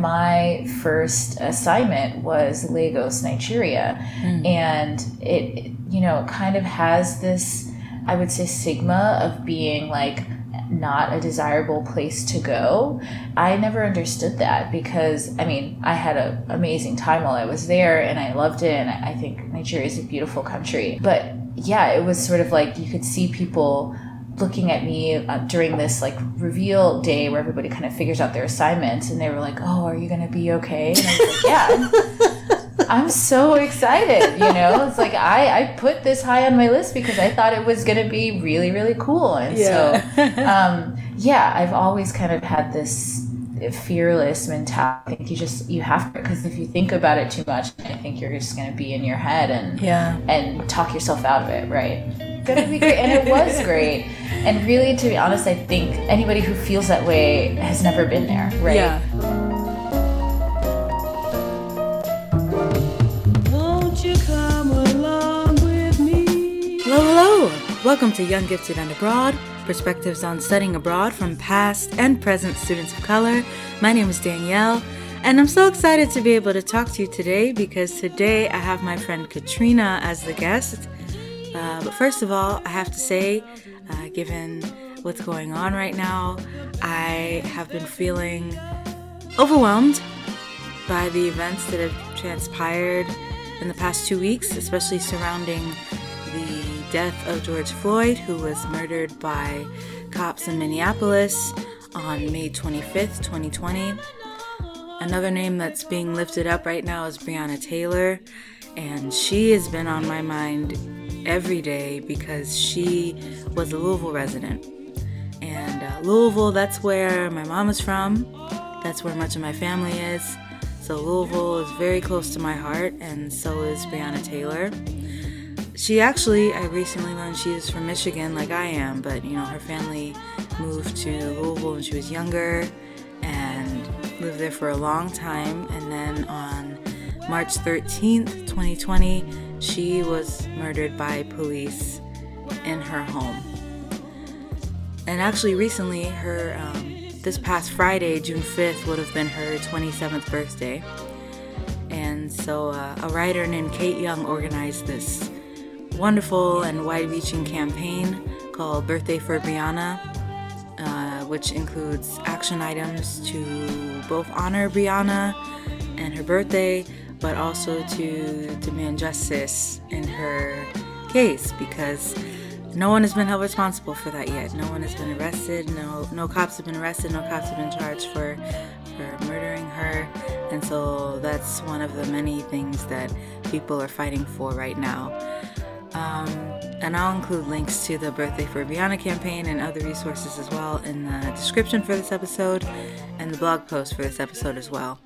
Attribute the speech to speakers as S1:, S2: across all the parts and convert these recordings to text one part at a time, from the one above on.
S1: My first assignment was Lagos, Nigeria.
S2: Hmm.
S1: And it, you know, kind of has this, I would say, stigma of being like, not a desirable place to go. I never understood that because I mean I had an amazing time while I was there and I loved it and I think Nigeria is a beautiful country. But yeah, it was sort of like you could see people looking at me uh, during this like reveal day where everybody kind of figures out their assignments and they were like, "Oh, are you going to be okay?" And I was like, "Yeah." I'm so excited, you know. It's like I, I put this high on my list because I thought it was going to be really really cool, and
S2: Yeah.
S1: so um, yeah, I've always kind of had this fearless mentality. I think you just you have to because if you think about it too much, I think you're just going to be in your head and
S2: Yeah.
S1: and talk yourself out of it, right? Gonna be great, and it was great. And really, to be honest, I think anybody who feels that way has never been there, right?
S2: Yeah.
S3: Won't you come along with me?
S2: Hello, hello! Welcome to Young Gifted and Abroad, perspectives on studying abroad from past and present students of color. My name is Danielle, and I'm so excited to be able to talk to you today because today I have my friend Katrina as the guest. Uh, but first of all, I have to say, uh, given what's going on right now, I have been feeling overwhelmed by the events that have transpired in the past two weeks, especially surrounding the death of George Floyd, who was murdered by cops in Minneapolis on May 25th, 2020. Another name that's being lifted up right now is Breonna Taylor, and she has been on my mind every day because she was a Louisville resident. And uh, Louisville, that's where my mom is from, that's where much of my family is. So Louisville is very close to my heart, and so is Breonna Taylor. She actually, I recently learned she is from Michigan, like I am, but you know, her family moved to Louisville when she was younger and lived there for a long time. And then on March 13th, 2020, she was murdered by police in her home. And actually, recently, her um, this past Friday, June 5th, would have been her 27th birthday. And so, uh, a writer named Cate Young organized this wonderful and wide reaching campaign called Birthday for Breonna, uh, which includes action items to both honor Breonna and her birthday, but also to demand justice in her case because no one has been held responsible for that yet. No one has been arrested. No, no cops have been arrested. No cops have been charged for for murdering her. And so that's one of the many things that people are fighting for right now. Um, and I'll include links to the Birthday for Breonna campaign and other resources as well in the description for this episode and the blog post for this episode as well.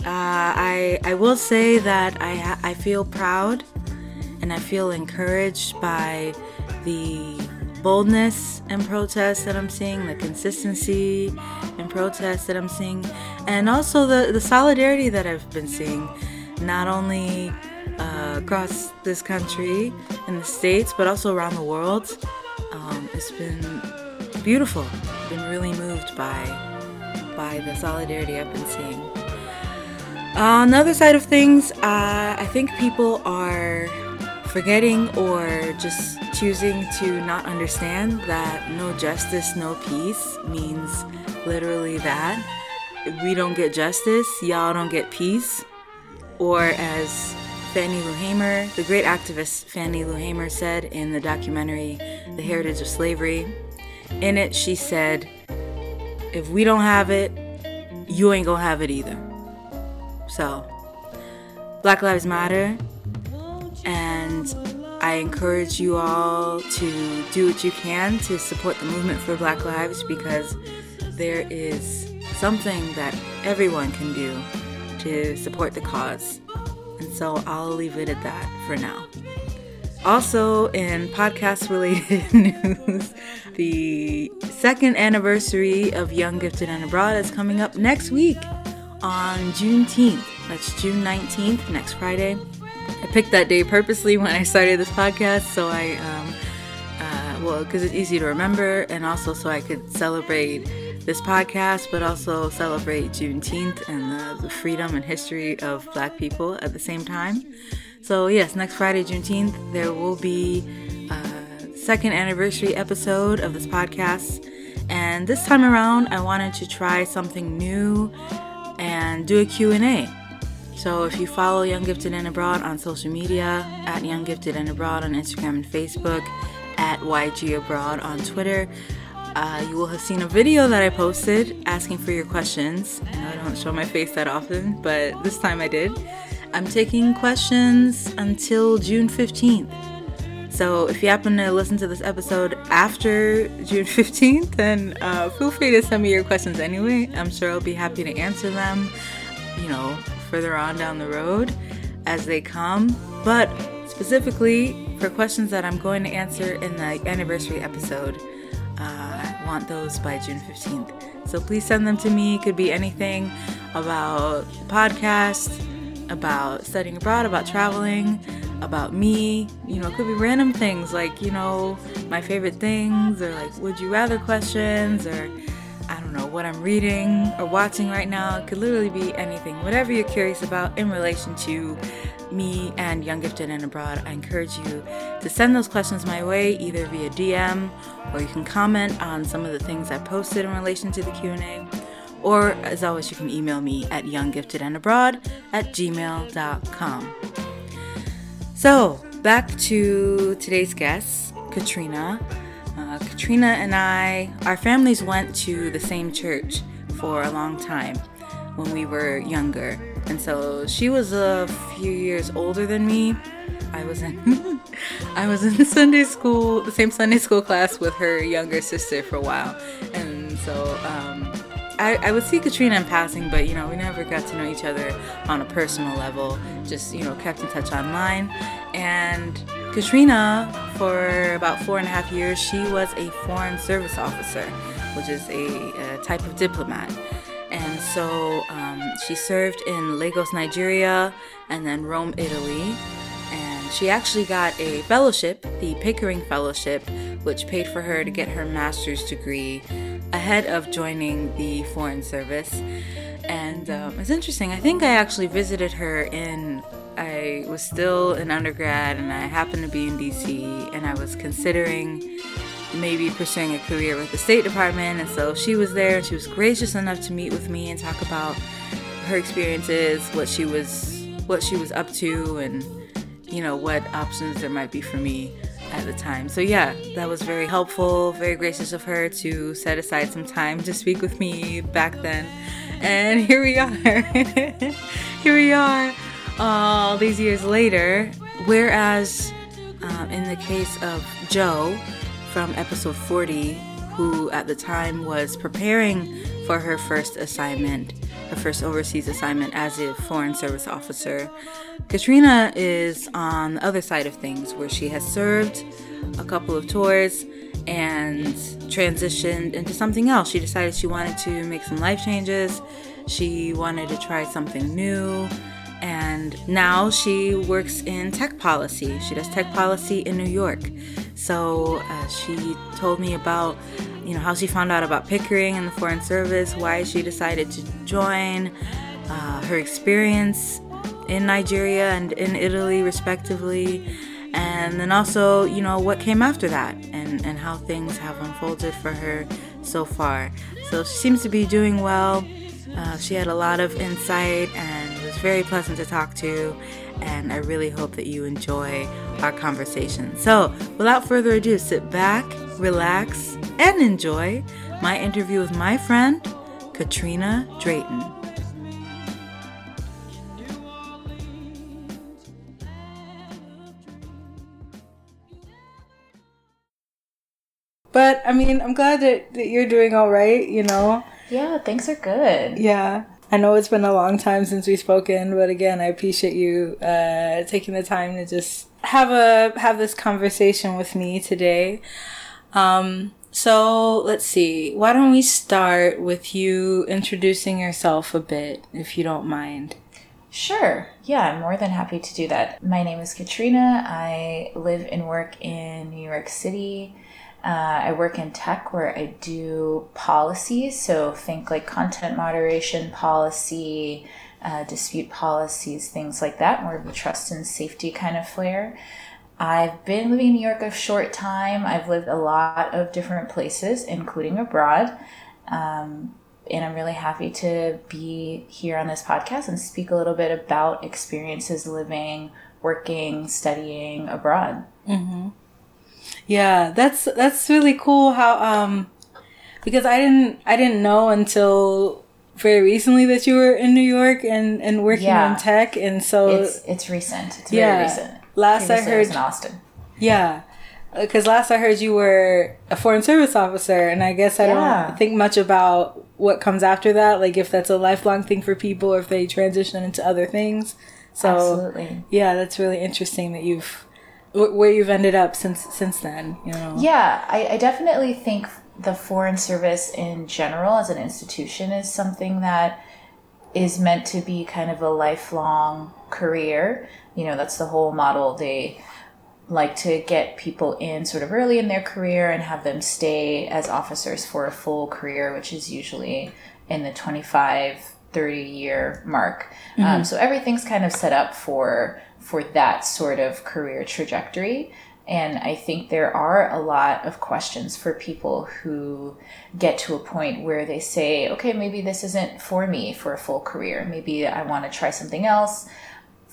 S2: Uh, I I will say that I I feel proud and I feel encouraged by the boldness and protest that I'm seeing, the consistency and protest that I'm seeing, and also the, the solidarity that I've been seeing, not only uh, across this country in the States, but also around the world. Um, it's been beautiful. I've been really moved by by the solidarity I've been seeing. Uh, on the other side of things, uh, I think people are forgetting or just choosing to not understand that no justice, no peace means literally that. If we don't get justice, y'all don't get peace. Or as Fannie Lou Hamer, the great activist Fannie Lou Hamer said in the documentary The Heritage of Slavery, in it she said, if we don't have it, you ain't gonna have it either. So, Black Lives Matter, and I encourage you all to do what you can to support the movement for Black Lives because there is something that everyone can do to support the cause. And so I'll leave it at that for now. Also, in podcast related news, the second anniversary of Young Gifted and Abroad is coming up next week on Juneteenth. That's June 19th, next Friday. I picked that day purposely when I started this podcast, so I, um, uh, well, because it's easy to remember, and also so I could celebrate this podcast, but also celebrate Juneteenth and the, the freedom and history of Black people at the same time. So, yes, next Friday, Juneteenth, there will be a second anniversary episode of this podcast. And this time around, I wanted to try something new and do a Q&A. So if you follow Young Gifted and Abroad on social media, at Young Gifted and Abroad on Instagram and Facebook, at YG Abroad on Twitter, uh, you will have seen a video that I posted asking for your questions. I don't show my face that often, but this time I did. I'm taking questions until June 15th. So if you happen to listen to this episode after June 15th, then uh, feel free to send me your questions anyway. I'm sure I'll be happy to answer them, you know, further on down the road as they come. But specifically for questions that I'm going to answer in the anniversary episode, uh, I want those by June 15th. So please send them to me. It could be anything about podcast, about studying abroad, about traveling, about me. You know, it could be random things like, you know, my favorite things or like would you rather questions or I don't know what I'm reading or watching right now. It could literally be anything. Whatever you're curious about in relation to me and Young Gifted and Abroad, I encourage you to send those questions my way either via DM or you can comment on some of the things I posted in relation to the Q&A. Or as always, you can email me at younggiftedandabroad at gmail.com. So, back to today's guest, Katrina. Uh, Katrina and I, our families went to the same church for a long time when we were younger. And so she was a few years older than me. I was in I was in Sunday school, the same Sunday school class with her younger sister for a while. And so um, I, I would see Katrina in passing, but you know, we never got to know each other on a personal level. Just, you know, kept in touch online. And Katrina, for about four and a half years, she was a foreign service officer, which is a, a type of diplomat. And so um, she served in Lagos, Nigeria, and then Rome, Italy. She actually got a fellowship, the Pickering Fellowship, which paid for her to get her master's degree ahead of joining the Foreign Service. And um, it's interesting, I think I actually visited her in I was still an undergrad and I happened to be in DC and I was considering maybe pursuing a career with the State Department. And so she was there and she was gracious enough to meet with me and talk about her experiences, what she was what she was up to and you know what options there might be for me at the time. So yeah, that was very helpful, very gracious of her to set aside some time to speak with me back then. And here we are. here we are all these years later. Whereas um, in the case of Joe from episode 40, who at the time was preparing for her first assignment, her first overseas assignment as a Foreign Service officer, Katrina is on the other side of things where she has served a couple of tours and transitioned into something else. She decided she wanted to make some life changes. She wanted to try something new and now she works in tech policy. She does tech policy in New York. So uh, she told me about, you know, how she found out about Pickering and the Foreign Service, why she decided to join, uh, her experience in Nigeria and in Italy, respectively, and then also, you know, what came after that and, and how things have unfolded for her so far. So she seems to be doing well. Uh, she had a lot of insight and very pleasant to talk to, and I really hope that you enjoy our conversation. So, without further ado, sit back, relax, and enjoy my interview with my friend, Katrina Drayton. But I mean, I'm glad that, that you're doing all right, you know?
S1: Yeah, things are good.
S2: Yeah. I know it's been a long time since we've spoken, but again, I appreciate you uh, taking the time to just have a have this conversation with me today. Um, so let's see. Why don't we start with you introducing yourself a bit, if you don't mind?
S1: Sure. Yeah, I'm more than happy to do that. My name is Katrina. I live and work in New York City. Uh, I work in tech where I do policy, so think like content moderation policy, uh, dispute policies, things like that, more of a trust and safety kind of flair. I've been living in New York a short time. I've lived a lot of different places, including abroad. Um, and I'm really happy to be here on this podcast and speak a little bit about experiences living, working, studying abroad.
S2: Yeah, that's that's really cool how um because I didn't I didn't know until very recently that you were in New York and and working
S1: Yeah.
S2: in tech and so
S1: It's it's recent. It's
S2: Yeah.
S1: very recent.
S2: Last I
S1: Previously, was
S2: heard-
S1: in Austin.
S2: yeah because last I heard you were a foreign service officer and I guess I
S1: Yeah.
S2: don't think much about what comes after that like if that's a lifelong thing for people or if they transition into other things. So
S1: Absolutely.
S2: yeah, that's really interesting that you've where you've ended up since since then, you know.
S1: Yeah, I, I definitely think the Foreign Service in general as an institution is something that is meant to be kind of a lifelong career. You know, that's the whole model. They like to get people in sort of early in their career and have them stay as officers for a full career, which is usually in the 25, 30 year mark. Um, so everything's kind of set up for for that sort of career trajectory. And I think there are a lot of questions for people who get to a point where they say, okay, maybe this isn't for me for a full career. Maybe I want to try something else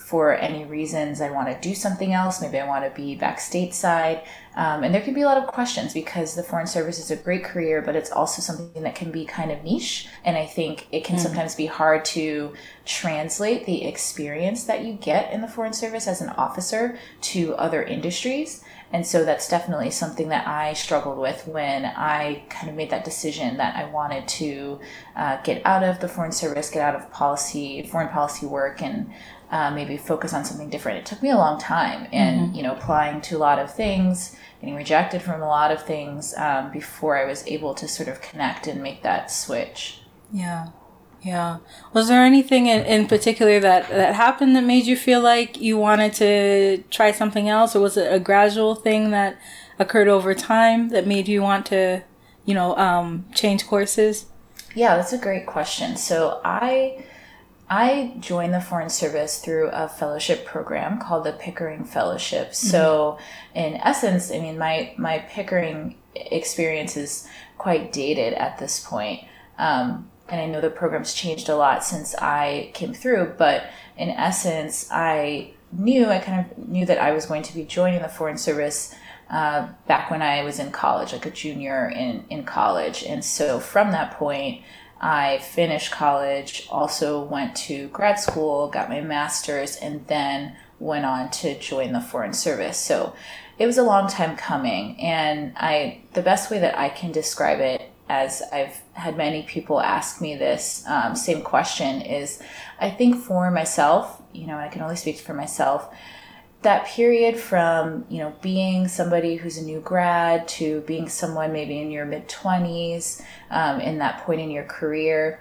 S1: for any reasons I want to do something else. Maybe I want to be back stateside. Um, and there can be a lot of questions because the Foreign Service is a great career, but it's also something that can be kind of niche. And I think it can sometimes be hard to translate the experience that you get in the Foreign Service as an officer to other industries. And so that's definitely something that I struggled with when I kind of made that decision that I wanted to uh, get out of the Foreign Service, get out of policy, foreign policy work, and uh, maybe focus on something different. It took me a long time, and you know, applying to a lot of things, getting rejected from a lot of things um, before I was able to sort of connect and make that switch.
S2: Yeah. Yeah. Was there anything in, in particular that, that happened that made you feel like you wanted to try something else? Or was it a gradual thing that occurred over time that made you want to, you know, um, change courses?
S1: Yeah, that's a great question. So I I joined the Foreign Service through a fellowship program called the Pickering Fellowship. So in essence, I mean my my Pickering experience is quite dated at this point. Um, and I know the program's changed a lot since I came through, but in essence, I knew I kind of knew that I was going to be joining the Foreign Service uh, back when I was in college, like a junior in, in college. And so from that point, I finished college, also went to grad school, got my master's, and then went on to join the Foreign Service. So it was a long time coming. And I, the best way that I can describe it, as I've had many people ask me this um, same question, is I think for myself, you know, I can only speak for myself that period from you know being somebody who's a new grad to being someone maybe in your mid 20s um, in that point in your career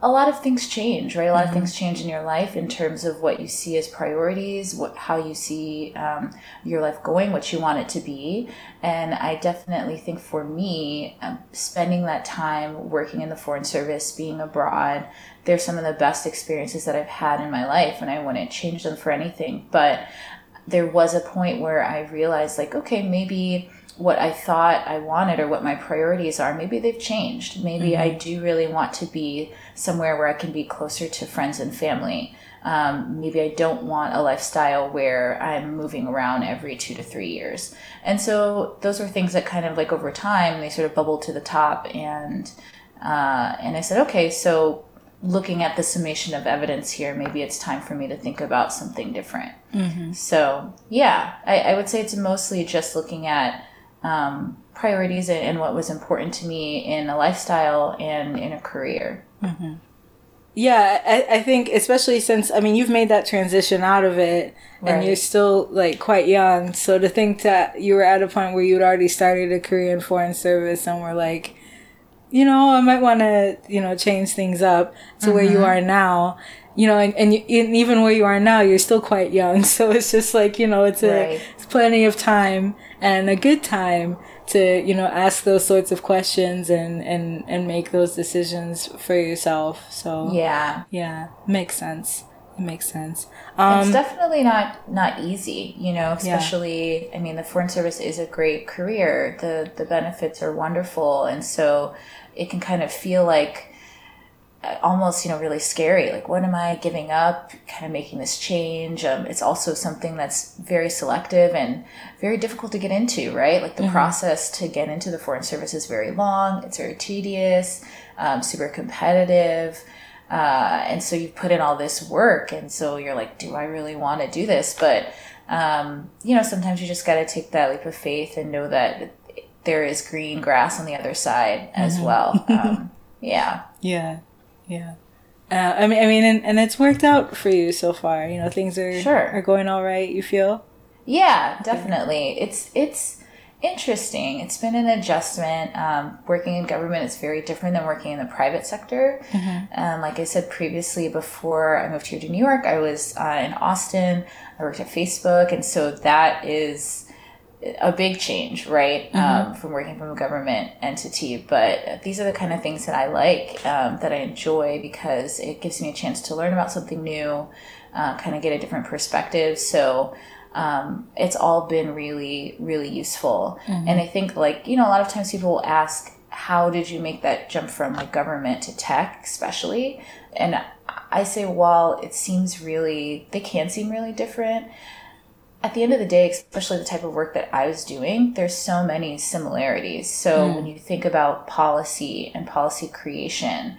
S1: a lot of things change right? A lot of things change in your life in terms of what you see as priorities what how you see um, your life going what you want it to be. And i definitely think for me um, spending that time working in the foreign service being abroad they're some of the best experiences that i've had in my life and i wouldn't change them for anything. But there was a point where I realized, like, okay, maybe what I thought I wanted or what my priorities are, maybe they've changed. Maybe I do really want to be somewhere where I can be closer to friends and family. Um, maybe I don't want a lifestyle where I'm moving around every two to three years. And so those were things that kind of like over time, they sort of bubbled to the top. And, uh, and I said, okay, so looking at the summation of evidence here, maybe it's time for me to think about something different. So, yeah, I, I would say it's mostly just looking at um, priorities and, and what was important to me in a lifestyle and in a career.
S2: Yeah, I, I think especially since I mean you've made that transition out of it and you're still like quite young. So to think that you were at a point where you'd already started a career in foreign service and were like, you know, I might want to, you know, change things up to where you are now. You know, and, and, you, and even where you are now, you're still quite young. So it's just like, you know, it's a,
S1: Right.
S2: it's plenty of time and a good time to you know ask those sorts of questions and and and make those decisions for yourself. So
S1: Yeah.
S2: yeah, makes sense. It makes sense.
S1: it's
S2: Um,
S1: definitely not not easy, you know, especially I mean the foreign service is a great career. The the benefits are wonderful and so it can kind of feel like uh, almost you know really scary. Like what am i giving up? Kind of making this change. Um, it's also something that's very selective and very difficult to get into right? Like the process to get into the foreign service is very long. It's very tedious um, super competitive. Uh, and so you've put in all this work and so you're like do i really want to do this? But um, you know sometimes you just got to take that leap of faith and know that there is green grass on the other side as well um, yeah
S2: yeah, yeah. Uh, I mean, I mean, and, and it's worked out for you so far. You know, things are
S1: Sure.
S2: are going all right. You feel?
S1: Yeah, definitely. It's it's interesting. It's been an adjustment. Um, working in government is very different than working in the private sector. Um, like I said previously, before I moved here to New York, I was uh, in Austin. I worked at Facebook, and so that is a big change, right? Um, from working from a government entity. But these are the kind of things that I like, um, that I enjoy because it gives me a chance to learn about something new, uh, kind of get a different perspective. So um, it's all been really, really useful. And I think, like, you know, a lot of times people will ask, how did you make that jump from like government to tech, especially? And I say, while it seems really, they can seem really different at the end of the day, especially the type of work that I was doing, there's so many similarities. So when you think about policy and policy creation,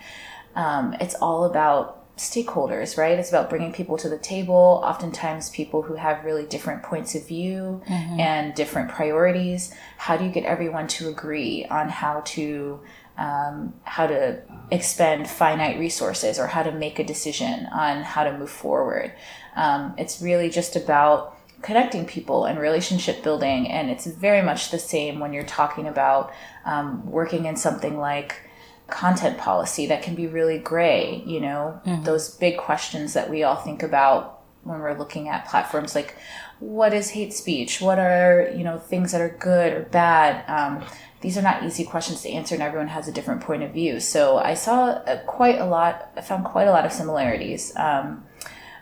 S1: um, it's all about stakeholders, right? It's about bringing people to the table, oftentimes people who have really different points of view and different priorities. How do you get everyone to agree on how to um, how to expend finite resources or how to make a decision on how to move forward? Um, it's really just about connecting people and relationship building. And it's very much the same when you're talking about um, working in something like content policy that can be really gray, you know, those big questions that we all think about when we're looking at platforms like what is hate speech? What are, you know, things that are good or bad? Um, these are not easy questions to answer and everyone has a different point of view. So I saw uh, quite a lot, I found quite a lot of similarities um,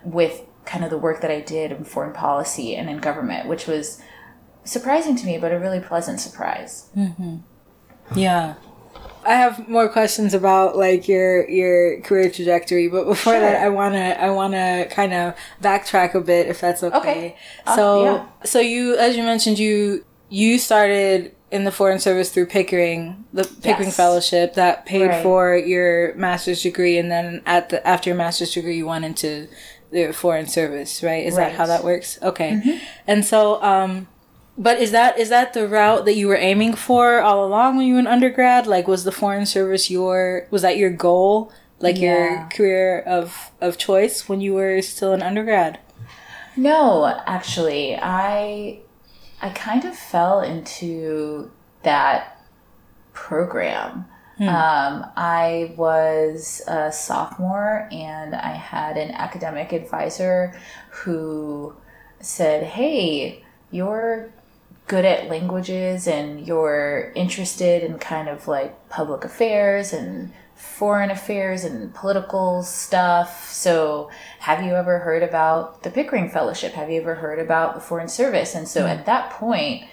S1: with kind of the work that I did in foreign policy and in government, which was surprising to me, but a really pleasant surprise.
S2: Yeah. I have more questions about like your your career trajectory, but before
S1: Sure.
S2: that, I wanna I wanna kind of backtrack a bit, if that's okay.
S1: Okay. Uh,
S2: So
S1: yeah.
S2: so you, as you mentioned, you you started in the foreign service through Pickering, the Pickering
S1: Yes.
S2: Fellowship that paid
S1: Right.
S2: for your master's degree, and then at the after your master's degree, you went into the foreign service, right? Is that how that works? Okay. And so, um, but is that is that the route that you were aiming for all along when you were in undergrad? Like, was the foreign service your was that your goal, like
S1: Yeah.
S2: your career of of choice when you were still in undergrad?
S1: No, actually, I I kind of fell into that program. Um, I was a sophomore and I had an academic advisor who said, Hey, you're good at languages and you're interested in kind of like public affairs and foreign affairs and political stuff. So, have you ever heard about the Pickering Fellowship? Have you ever heard about the Foreign Service? And so, at that point,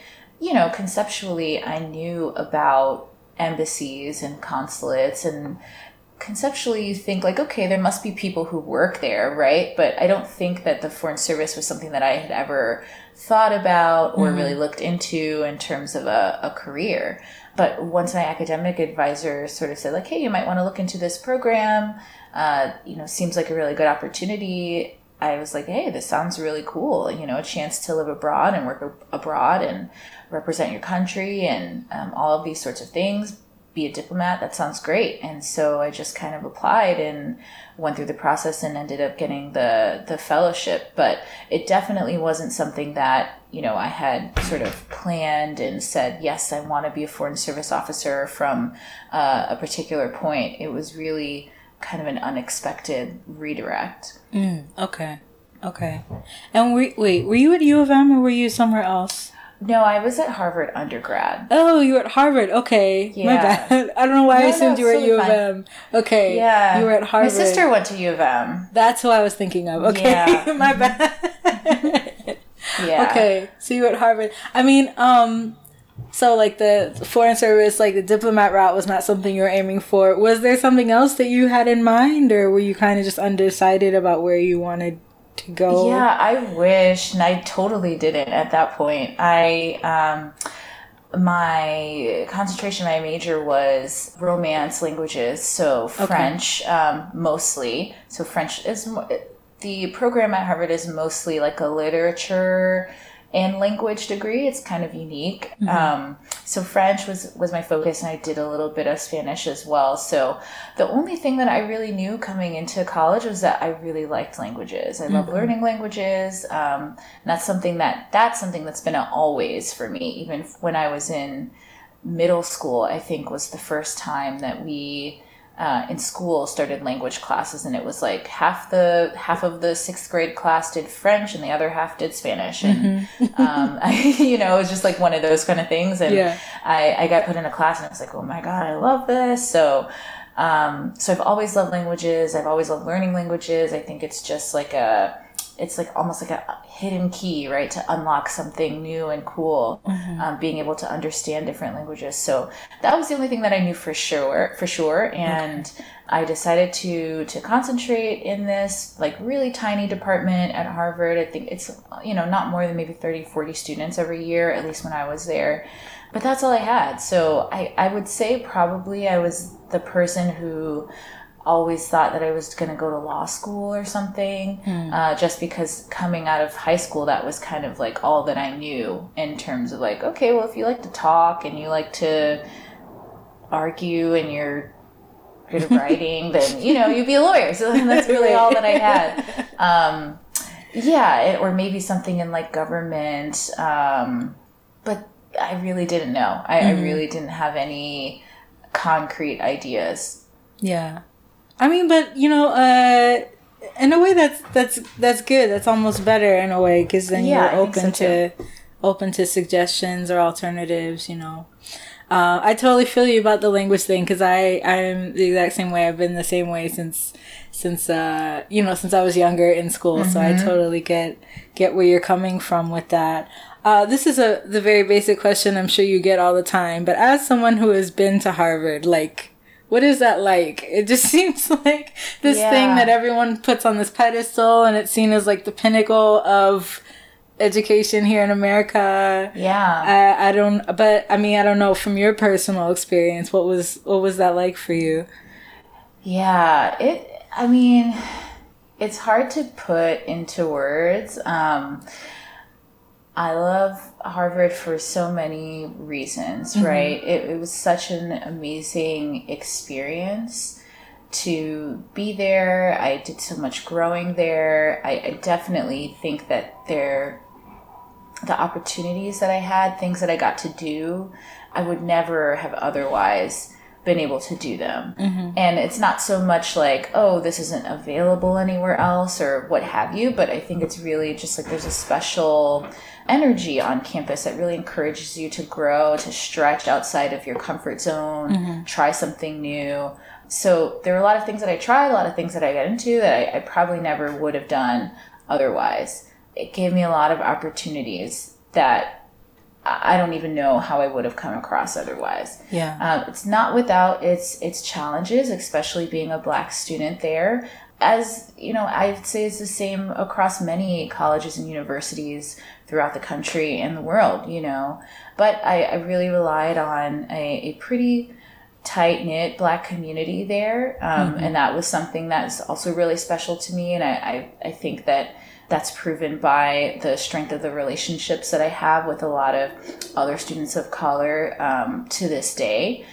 S1: you know, conceptually, I knew about embassies and consulates and conceptually you think like okay there must be people who work there right? But i don't think that the foreign service was something that i had ever thought about or really looked into in terms of a, a career. But once my academic advisor sort of said like hey you might want to look into this program uh, you know seems like a really good opportunity i was like hey this sounds really cool. You know a chance to live abroad and work ab- abroad and represent your country and um, all of these sorts of things. Be a diplomat that sounds great. And so i just kind of applied and went through the process and ended up getting the the fellowship. But it definitely wasn't something that you know i had sort of planned and said yes i want to be a foreign service officer from uh, a particular point. It was really kind of an unexpected redirect.
S2: Okay, okay. And were, wait, were you at U of M or were you somewhere else?
S1: No, I was at Harvard undergrad.
S2: Oh, you were at Harvard. Okay. My bad. I don't know why I
S1: No, no,
S2: assumed you were at U of M. Okay.
S1: Yeah.
S2: You were at Harvard.
S1: My sister went to U of M.
S2: That's who I was thinking of. Okay.
S1: Yeah.
S2: My bad.
S1: Yeah.
S2: Okay. So you were at Harvard. I mean, um, so like the foreign service, like the diplomat route was not something you were aiming for. Was there something else that you had in mind or were you kind of just undecided about where you wanted to go?
S1: Yeah, I wish, and I totally didn't at that point. I um, my concentration, my major was romance languages, so French um, mostly. So French is the program at Harvard is mostly like a literature and language degree. It's kind of unique. Um, so French was was my focus, and I did a little bit of Spanish as well. So the only thing that I really knew coming into college was that I really liked languages. I love learning languages. Um, and that's something that that's something that's been always for me. Even when I was in middle school, I think was the first time that we uh, in school started language classes, and it was like half the half of the sixth grade class did French, and the other half did Spanish, and um, I, you know, it was just like one of those kind of things. And
S2: Yeah.
S1: I, I got put in a class, and I was like, oh my god, I love this. So. Um, so I've always loved languages. I've always loved learning languages. I think it's just like a, it's like almost like a hidden key, right, to unlock something new and cool. Um, being able to understand different languages. So that was the only thing that I knew for sure, for sure. And I decided to to concentrate in this like really tiny department at Harvard. I think it's you know not more than maybe 30, 40 students every year, at least when I was there. But that's all I had. So I, I would say probably I was the person who always thought that I was going to go to law school or something, uh, just because coming out of high school, that was kind of like all that I knew in terms of like, okay, well, if you like to talk and you like to argue and you're good at writing, then, you know, you'd be a lawyer. So that's really all that I had. Um, yeah, it, or maybe something in like government. Um, but I really didn't know. I, I really didn't have any concrete ideas.
S2: Yeah. I mean, but you know, uh, in a way that's that's that's good. That's almost better in a way because then
S1: Yeah,
S2: you're
S1: think so
S2: open to open to suggestions or alternatives. You know. Uh, I totally feel you about the language thing because I I'm the exact same way. I've been the same way since since uh you know since I was younger in school. So I totally get get where you're coming from with that. Uh, this is a the very basic question I'm sure you get all the time. But as someone who has been to Harvard, like what is that like? It just seems like this thing that everyone puts on this pedestal, and it's seen as like the pinnacle of education here in America.
S1: Yeah.
S2: I, I don't, but I mean, I don't know from your personal experience, what was what was that like for you?
S1: Yeah, it. I mean, it's hard to put into words. Um, I love Harvard for so many reasons, mm-hmm. right? It, it was such an amazing experience to be there. I did so much growing there. I, I definitely think that there, the opportunities that I had, things that I got to do, I would never have otherwise been able to do them. Mm-hmm. And it's not so much like, oh, this isn't available anywhere else or what have you, but I think it's really just like there's a special energy on campus that really encourages you to grow, to stretch outside of your comfort zone, mm-hmm. try something new. So there were a lot of things that I tried, a lot of things that I got into that I, I probably never would have done otherwise. It gave me a lot of opportunities that I don't even know how I would have come across otherwise.
S2: Yeah.
S1: Um, it's not without its its challenges, especially being a black student there. As you know, I'd say it's the same across many colleges and universities throughout the country and the world. You know, but I, I really relied on a, a pretty tight knit black community there, um, and that was something that's also really special to me. And I, I, I think that that's proven by the strength of the relationships that I have with a lot of other students of color um, to this day.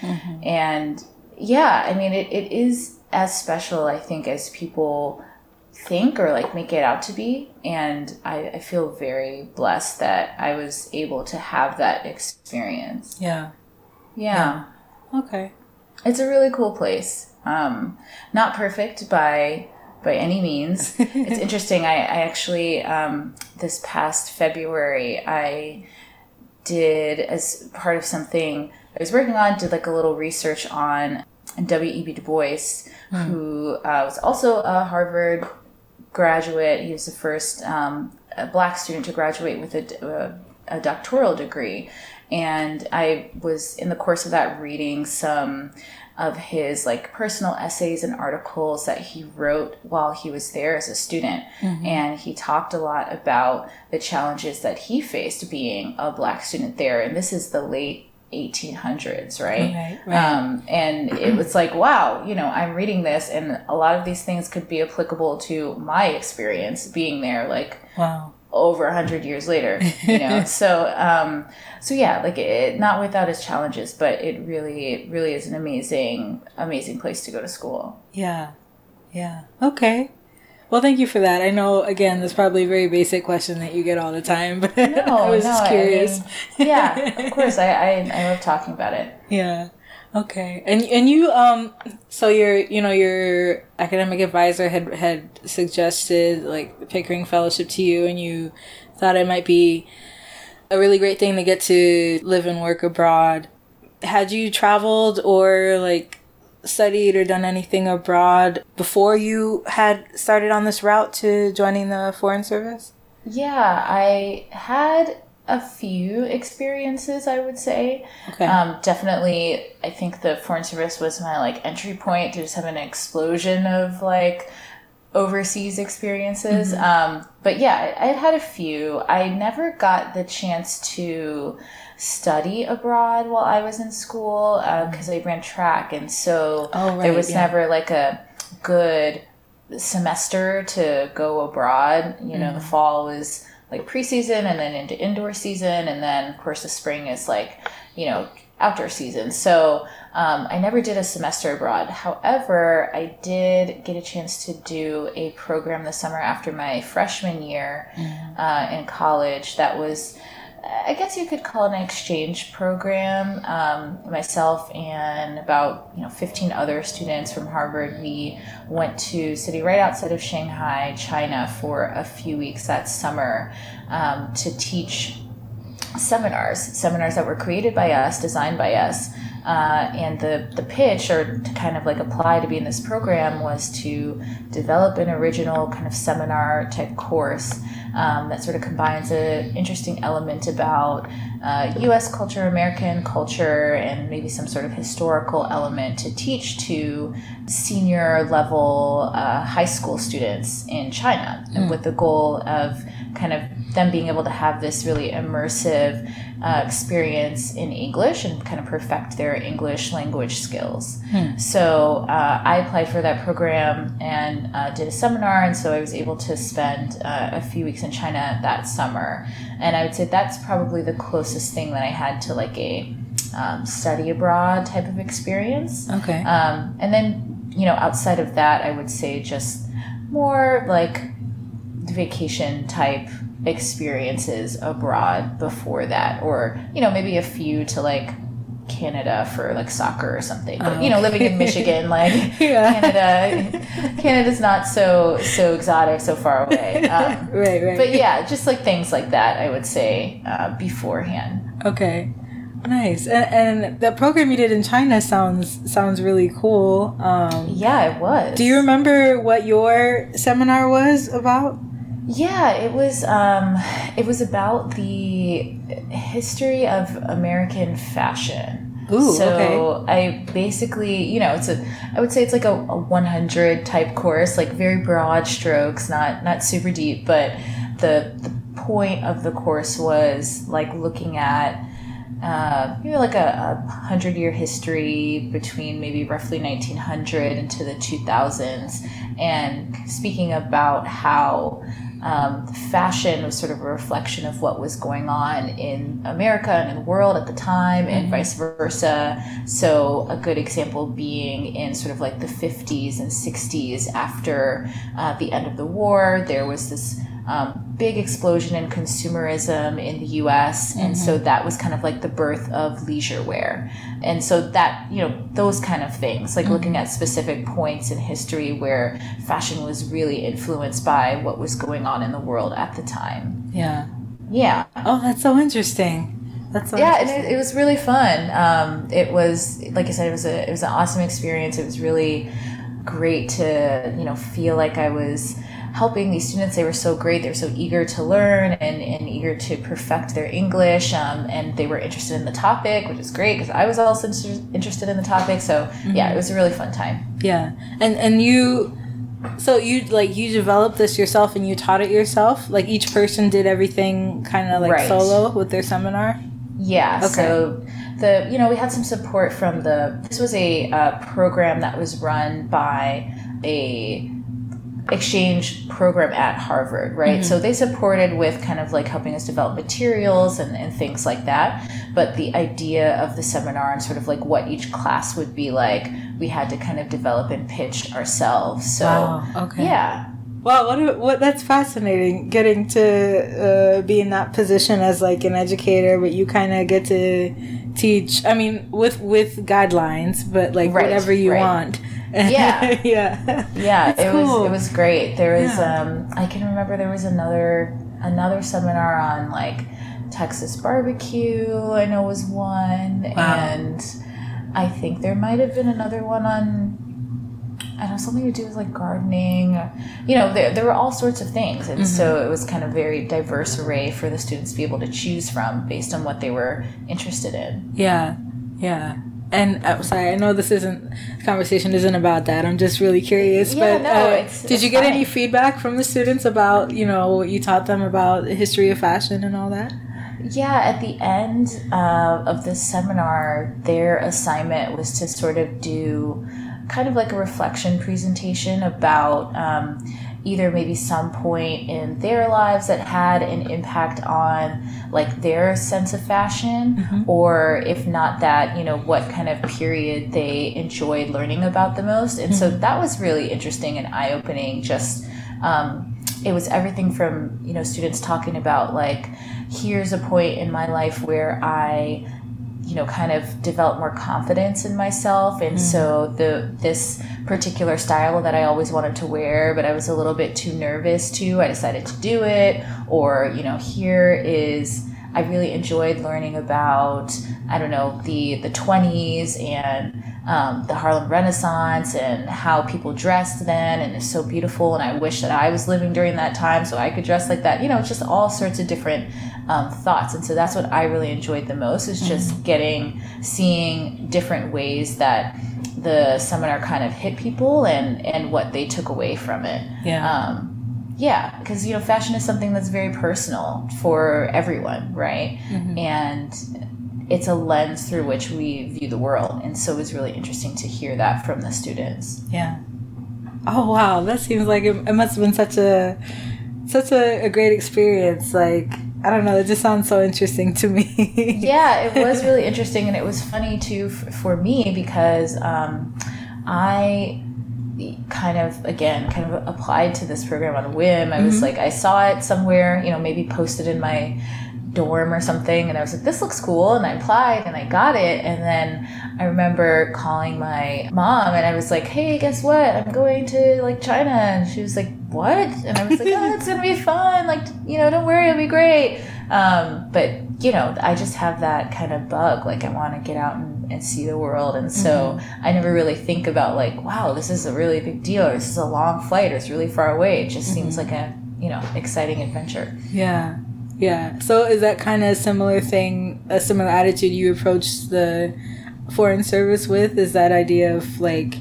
S1: And yeah, I mean, it, it is as special, I think, as people think or like make it out to be. And I, I feel very blessed that I was able to have that experience.
S2: Yeah.
S1: Yeah.
S2: Okay.
S1: It's a really cool place. Um, not perfect by by any means. it's interesting. I, I actually um, this past February I did as part of something I was working on, did like a little research on W.E.B. Du Bois, who uh, was also a Harvard graduate. He was the first um, a black student to graduate with a, a, a doctoral degree. And I was in the course of that reading some of his like personal essays and articles that he wrote while he was there as a student and he talked a lot about the challenges that he faced being a black student there and this is the late 1800s right,
S2: Right, right.
S1: Um, and it was like wow you know i'm reading this and a lot of these things could be applicable to my experience being there like
S2: Wow.
S1: Over a hundred years later, you know. so, um, so yeah, like it, not without its challenges, but it really, it really is an amazing, amazing place to go to school.
S2: Yeah. Yeah. Okay. Well, thank you for that. I know, again, that's probably a very basic question that you get all the time, but I was just
S1: I
S2: curious.
S1: mean, yeah, of course. I, I, I love talking about it.
S2: Yeah. Okay. And and you um so your you know your academic advisor had had suggested like the Pickering Fellowship to you and you thought it might be a really great thing to get to live and work abroad. Had you traveled or like studied or done anything abroad before you had started on this route to joining the foreign service?
S1: Yeah, I had a few experiences, I would say.
S2: Okay.
S1: Um, definitely, I think the foreign service was my like entry point to just have an explosion of like overseas experiences. Um, but yeah, I, I had had a few. I never got the chance to study abroad while I was in school because I ran track, and so
S2: Oh,
S1: there was
S2: yeah.
S1: never like a good semester to go abroad. You know, the fall was like preseason and then into indoor season. And then, of course, the spring is like, you know, outdoor season. So um, I never did a semester abroad. However, I did get a chance to do a program the summer after my freshman year uh, in college that was. I guess you could call it an exchange program. Um, myself and about you know 15 other students from Harvard, we went to city right outside of Shanghai, China, for a few weeks that summer um, to teach seminars, seminars that were created by us, designed by us. Uh, and the, the pitch, or to kind of like apply to be in this program, was to develop an original kind of seminar type course um, that sort of combines an interesting element about uh, US culture, American culture, and maybe some sort of historical element to teach to senior level uh, high school students in China, and with the goal of kind of them being able to have this really immersive uh, experience in English and kind of perfect their English language skills. So uh, I applied for that program and uh, did a seminar, and so I was able to spend uh, a few weeks in China that summer. And I would say that's probably the closest thing that I had to like a um, study abroad type of experience.
S2: Okay.
S1: Um, and then, you know, outside of that, I would say just more like vacation type experiences abroad before that, or, you know, maybe a few to like Canada for like soccer or something. But, you know, living in Michigan, like
S2: Yeah.
S1: Canada, Canada's not so, so exotic, so far away. Um,
S2: right, right.
S1: but yeah, just like things like that, I would say uh, beforehand.
S2: Okay. Nice. And, and the program you did in China sounds sounds really cool. Um,
S1: Yeah, it was.
S2: do you remember what your seminar was about?
S1: Yeah, it was. Um, it was about the history of American fashion.
S2: Ooh,
S1: so I basically, you know, it's a. I would say it's like a, a 100 type course, like very broad strokes, not not super deep, but the the point of the course was like looking at uh, maybe like a, a hundred year history between maybe roughly 1900 into the 2000s, and speaking about how um, fashion was sort of a reflection of what was going on in America and in the world at the time, and vice versa. So, a good example being in sort of like the 50s and 60s after uh, the end of the war, there was this um, big explosion in consumerism in the US. And so that was kind of like the birth of leisure wear. And so that, you know, those kind of things, like looking at specific points in history where fashion was really influenced by what was going on in the world at the time.
S2: Yeah.
S1: Yeah.
S2: Oh, that's so interesting. That's so
S1: yeah, and it, it was really fun. Um, it was like I said, it was a it was an awesome experience. It was really great to you know feel like I was helping these students. They were so great. They were so eager to learn and, and eager to perfect their English. Um, and they were interested in the topic, which is great because I was also interested in the topic. So yeah, it was a really fun time.
S2: Yeah, and and you, so you like you developed this yourself and you taught it yourself. Like each person did everything kind of like
S1: Right.
S2: solo with their seminar.
S1: Yeah.
S2: Okay.
S1: So the you know we had some support from the this was a uh, program that was run by a exchange program at Harvard, right? So they supported with kind of like helping us develop materials and, and things like that. But the idea of the seminar and sort of like what each class would be like, we had to kind of develop and pitch ourselves. So
S2: Wow, okay.
S1: yeah.
S2: Wow, what what that's fascinating. Getting to uh, be in that position as like an educator, but you kind of get to teach. I mean, with with guidelines, but like
S1: Right,
S2: whatever you
S1: right.
S2: want.
S1: Yeah.
S2: yeah,
S1: yeah it
S2: cool.
S1: was it was great there was
S2: Yeah.
S1: um i can remember there was another another seminar on like texas barbecue i know was one
S2: Wow.
S1: and i think there might have been another one on I don't know something to do with like gardening, you know. There, there were all sorts of things, and so it was kind of very diverse array for the students to be able to choose from based on what they were interested in.
S2: Yeah, yeah. And uh, sorry, I know this isn't conversation isn't about that. I'm just really curious.
S1: Yeah,
S2: but
S1: no,
S2: uh,
S1: it's-
S2: did
S1: it's
S2: you get any feedback from the students about you know what you taught them about the history of fashion and all that?
S1: Yeah, at the end uh, of the seminar, their assignment was to sort of do kind of like a reflection presentation about um, either maybe some point in their lives that had an impact on like their sense of fashion or if not that you know what kind of period they enjoyed learning about the most. And so that was really interesting and eye-opening. Just um, it was everything from you know students talking about like here's a point in my life where i you know kind of develop more confidence in myself. And mm. so the this particular style that i always wanted to wear but i was a little bit too nervous to i decided to do it. Or you know here is i really enjoyed learning about i don't know the the 20s and um, the Harlem Renaissance and how people dressed then, and it's so beautiful. And I wish that I was living during that time so I could dress like that. You know, it's just all sorts of different um, thoughts. And so that's what I really enjoyed the most is just getting, seeing different ways that the seminar kind of hit people and and what they took away from it.
S2: Yeah.
S1: Um, yeah, because you know, fashion is something that's very personal for everyone, right? And it's a lens through which we view the world, and so it was really interesting to hear that from the students.
S2: Yeah. Oh wow, that seems like it, it must have been such a such a, a great experience. Like I don't know, it just sounds so interesting to me.
S1: yeah, it was really interesting, and it was funny too f- for me because um, I kind of again kind of applied to this program on a whim. I was like, I saw it somewhere, you know, maybe posted in my dorm or something, and I was like, this looks cool, and I applied and I got it, and then I remember calling my mom and I was like, hey, guess what? I'm going to like China, and she was like, what? And I was like, oh, it's gonna be fun. Like, you know, don't worry, it'll be great. Um, but you know, I just have that kind of bug. Like, I want to get out and, and see the world, and so mm-hmm. I never really think about like, wow, this is a really big deal, or this is a long flight, or it's really far away. It just seems mm-hmm. like a you know exciting adventure.
S2: yeah. Yeah. So is that kind of a similar thing, a similar attitude you approach the foreign service with? Is that idea of like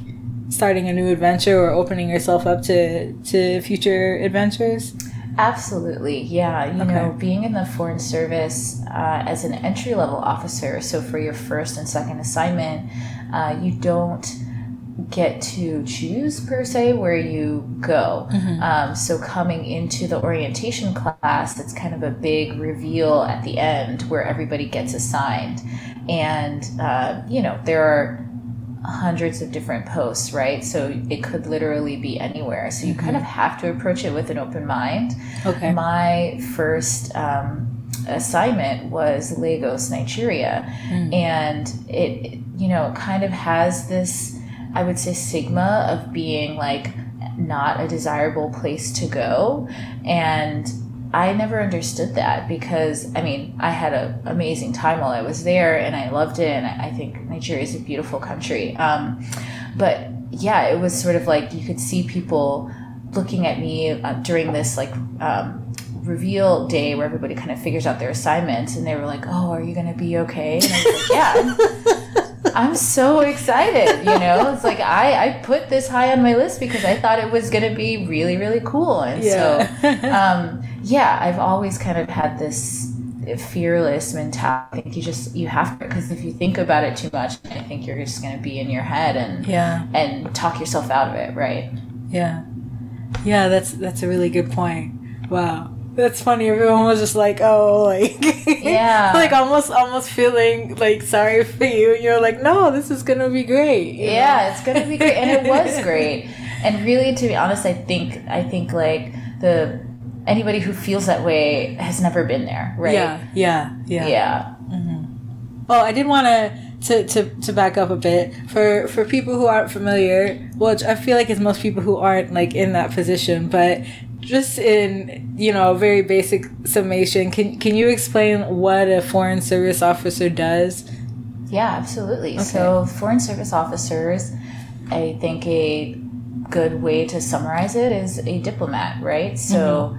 S2: starting a new adventure or opening yourself up to to future adventures?
S1: Absolutely, yeah. You
S2: Okay.
S1: know, being in the Foreign Service uh, as an entry level officer, so for your first and second assignment, uh, you don't get to choose per se where you go. Um, so coming into the orientation class, it's kind of a big reveal at the end where everybody gets assigned, and uh, you know there are hundreds of different posts, right? So it could literally be anywhere. So you kind of have to approach it with an open mind.
S2: Okay.
S1: My first um, assignment was Lagos, Nigeria, and it, it, you know, kind of has this, I would say, stigma of being like not a desirable place to go, and I never understood that because I mean I had an amazing time while I was there and I loved it and I think Nigeria is a beautiful country. Um, but yeah, it was sort of like you could see people looking at me uh, during this like um, reveal day where everybody kind of figures out their assignments and they were like, "Oh, are you going to be okay?" And I was like, "Yeah." I'm so excited, you know. It's like I, I put this high on my list because I thought it was going to be really really cool, and
S2: Yeah.
S1: so um, yeah, I've always kind of had this fearless mentality. I think you just you have to because if you think about it too much, I think you're just going to be in your head and
S2: Yeah.
S1: and talk yourself out of it, right?
S2: Yeah. Yeah, that's that's a really good point. Wow. That's funny. Everyone was just like, "Oh, like,
S1: Yeah.
S2: like almost, almost feeling like sorry for you." And you're like, "No, this is gonna be great." you know?
S1: Yeah, it's gonna be great, and it was great. And really, to be honest, I think I think like the anybody who feels that way has never been there, right?
S2: Yeah, yeah, yeah.
S1: Yeah.
S2: Oh, I did want to to to to back up a bit for for people who aren't familiar. Which I feel like it's most people who aren't like in that position, but just in you know a very basic summation, can can you explain what a foreign service officer does?
S1: Yeah, absolutely. So, foreign service officers, I think a good way to summarize it is a diplomat, right? So,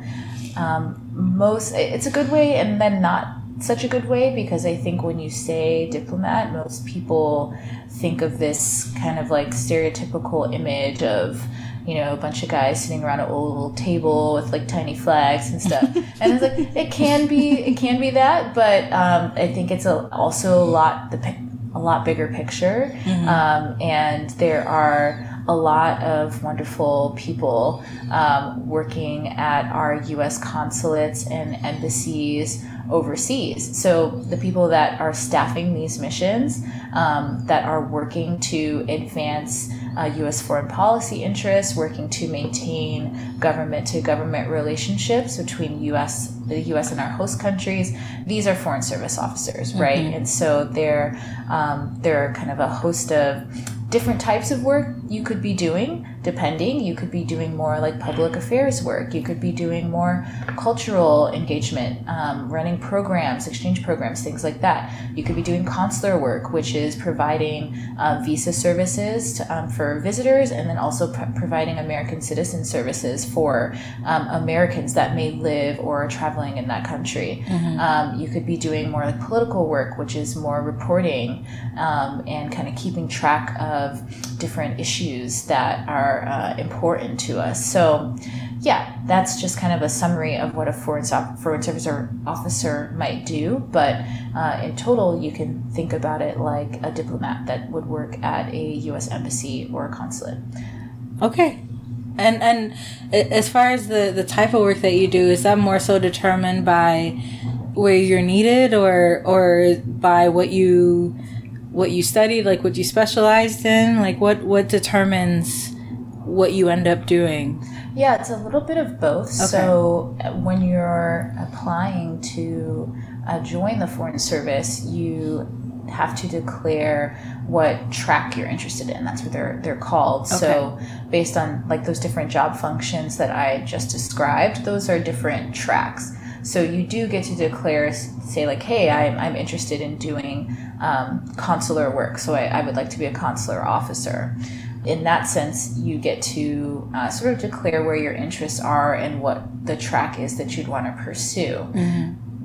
S1: um, most it's a good way, and then not such a good way because I think when you say diplomat, most people think of this kind of like stereotypical image of you know a bunch of guys sitting around an old table with like tiny flags and stuff and it's like it can be it can be that but um, i think it's a, also a lot the a lot bigger picture um, and there are a lot of wonderful people um, working at our U.S. consulates and embassies overseas. So the people that are staffing these missions, um, that are working to advance uh, U.S. foreign policy interests, working to maintain government-to-government relationships between U.S. the U.S. and our host countries. These are foreign service officers, right? And so they're um, they're kind of a host of different types of work you could be doing depending. You could be doing more like public affairs work. You could be doing more cultural engagement um, running programs exchange programs things like that. You could be doing consular work which is providing uh, visa services to, um, for visitors and then also pr- providing american citizen services for um, americans that may live or are traveling in that country. Um, you could be doing more like political work which is more reporting um, and kind of keeping track of different issues that are uh, important to us. So, yeah, that's just kind of a summary of what a foreign, foreign service officer might do. But uh, in total, you can think about it like a diplomat that would work at a U.S. embassy or a consulate.
S2: Okay. And and as far as the the type of work that you do, is that more so determined by where you're needed, or or by what you what you studied, like what you specialized in, like what what determines what you end up doing?
S1: Yeah, it's a little bit of both. So uh, when you're applying to uh, join the Foreign Service, you have to declare what track you're interested in. That's what they're they're called. So based on like those different job functions that I just described, those are different tracks. So you do get to declare, say like, hey, I'm, I'm interested in doing um, consular work. So I, I would like to be a consular officer in that sense, you get to uh, sort of declare where your interests are and what the track is that you'd want to pursue.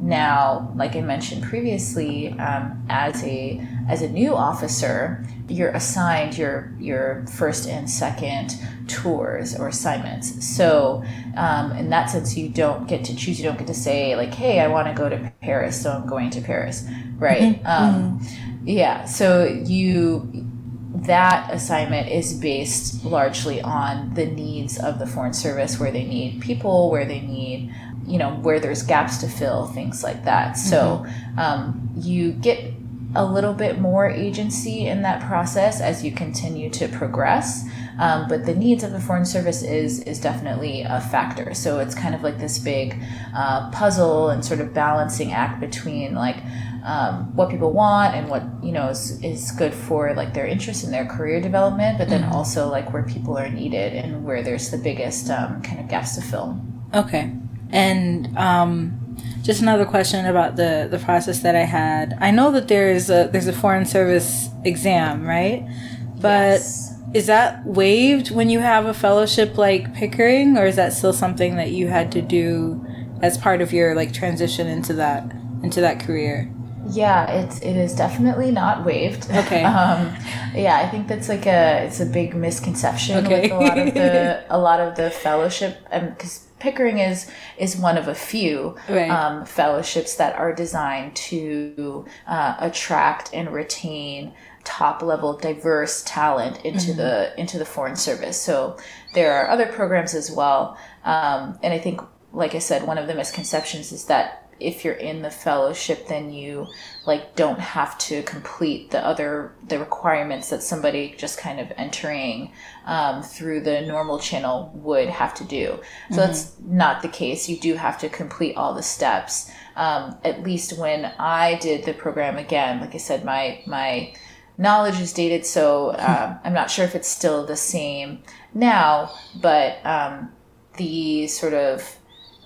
S1: Now, like I mentioned previously, um, as a as a new officer, you're assigned your your first and second tours or assignments. So, um, in that sense, you don't get to choose. You don't get to say like, "Hey, I want to go to Paris, so I'm going to Paris," right? Um, yeah. So you that assignment is based largely on the needs of the foreign service where they need people where they need you know where there's gaps to fill things like that. So um, you get a little bit more agency in that process as you continue to progress um, but the needs of the foreign service is is definitely a factor. So it's kind of like this big uh, puzzle and sort of balancing act between like um, what people want and what you know is, is good for like their interest in their career development but then also like where people are needed and where there's the biggest um, kind of gaps to fill
S2: Okay. And um, just another question about the the process that I had. I know that there's a there's a foreign service exam, right? But
S1: Yes.
S2: is that waived when you have a fellowship like Pickering, or is that still something that you had to do as part of your like transition into that into that career?
S1: Yeah, it's it is definitely not waived.
S2: Okay.
S1: Um, yeah, I think that's like a it's a big misconception
S2: Okay.
S1: with a lot of the a lot of the fellowship and because Pickering is is one of a few
S2: Right.
S1: um, fellowships that are designed to uh, attract and retain top level diverse talent into the into the foreign service. So there are other programs as well, um, and I think, like I said, one of the misconceptions is that if you're in the fellowship, then you like don't have to complete the other the requirements that somebody just kind of entering um, through the normal channel would have to do. So that's not the case. You do have to complete all the steps. Um, at least when I did the program again, like I said, my my knowledge is dated, so um, I'm not sure if it's still the same now. But um, the sort of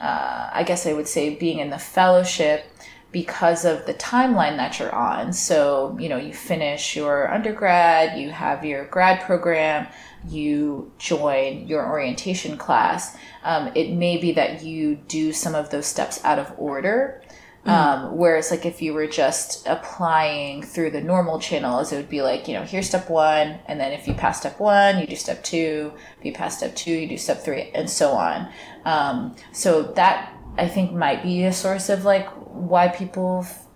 S1: uh, I guess I would say being in the fellowship because of the timeline that you're on. So, you know, you finish your undergrad, you have your grad program, you join your orientation class. Um, it may be that you do some of those steps out of order. Um, whereas, like, if you were just applying through the normal channels, it would be like, you know, here's step one, and then if you pass step one, you do step two. If you pass step two, you do step three, and so on. Um, so that I think might be a source of like why people f-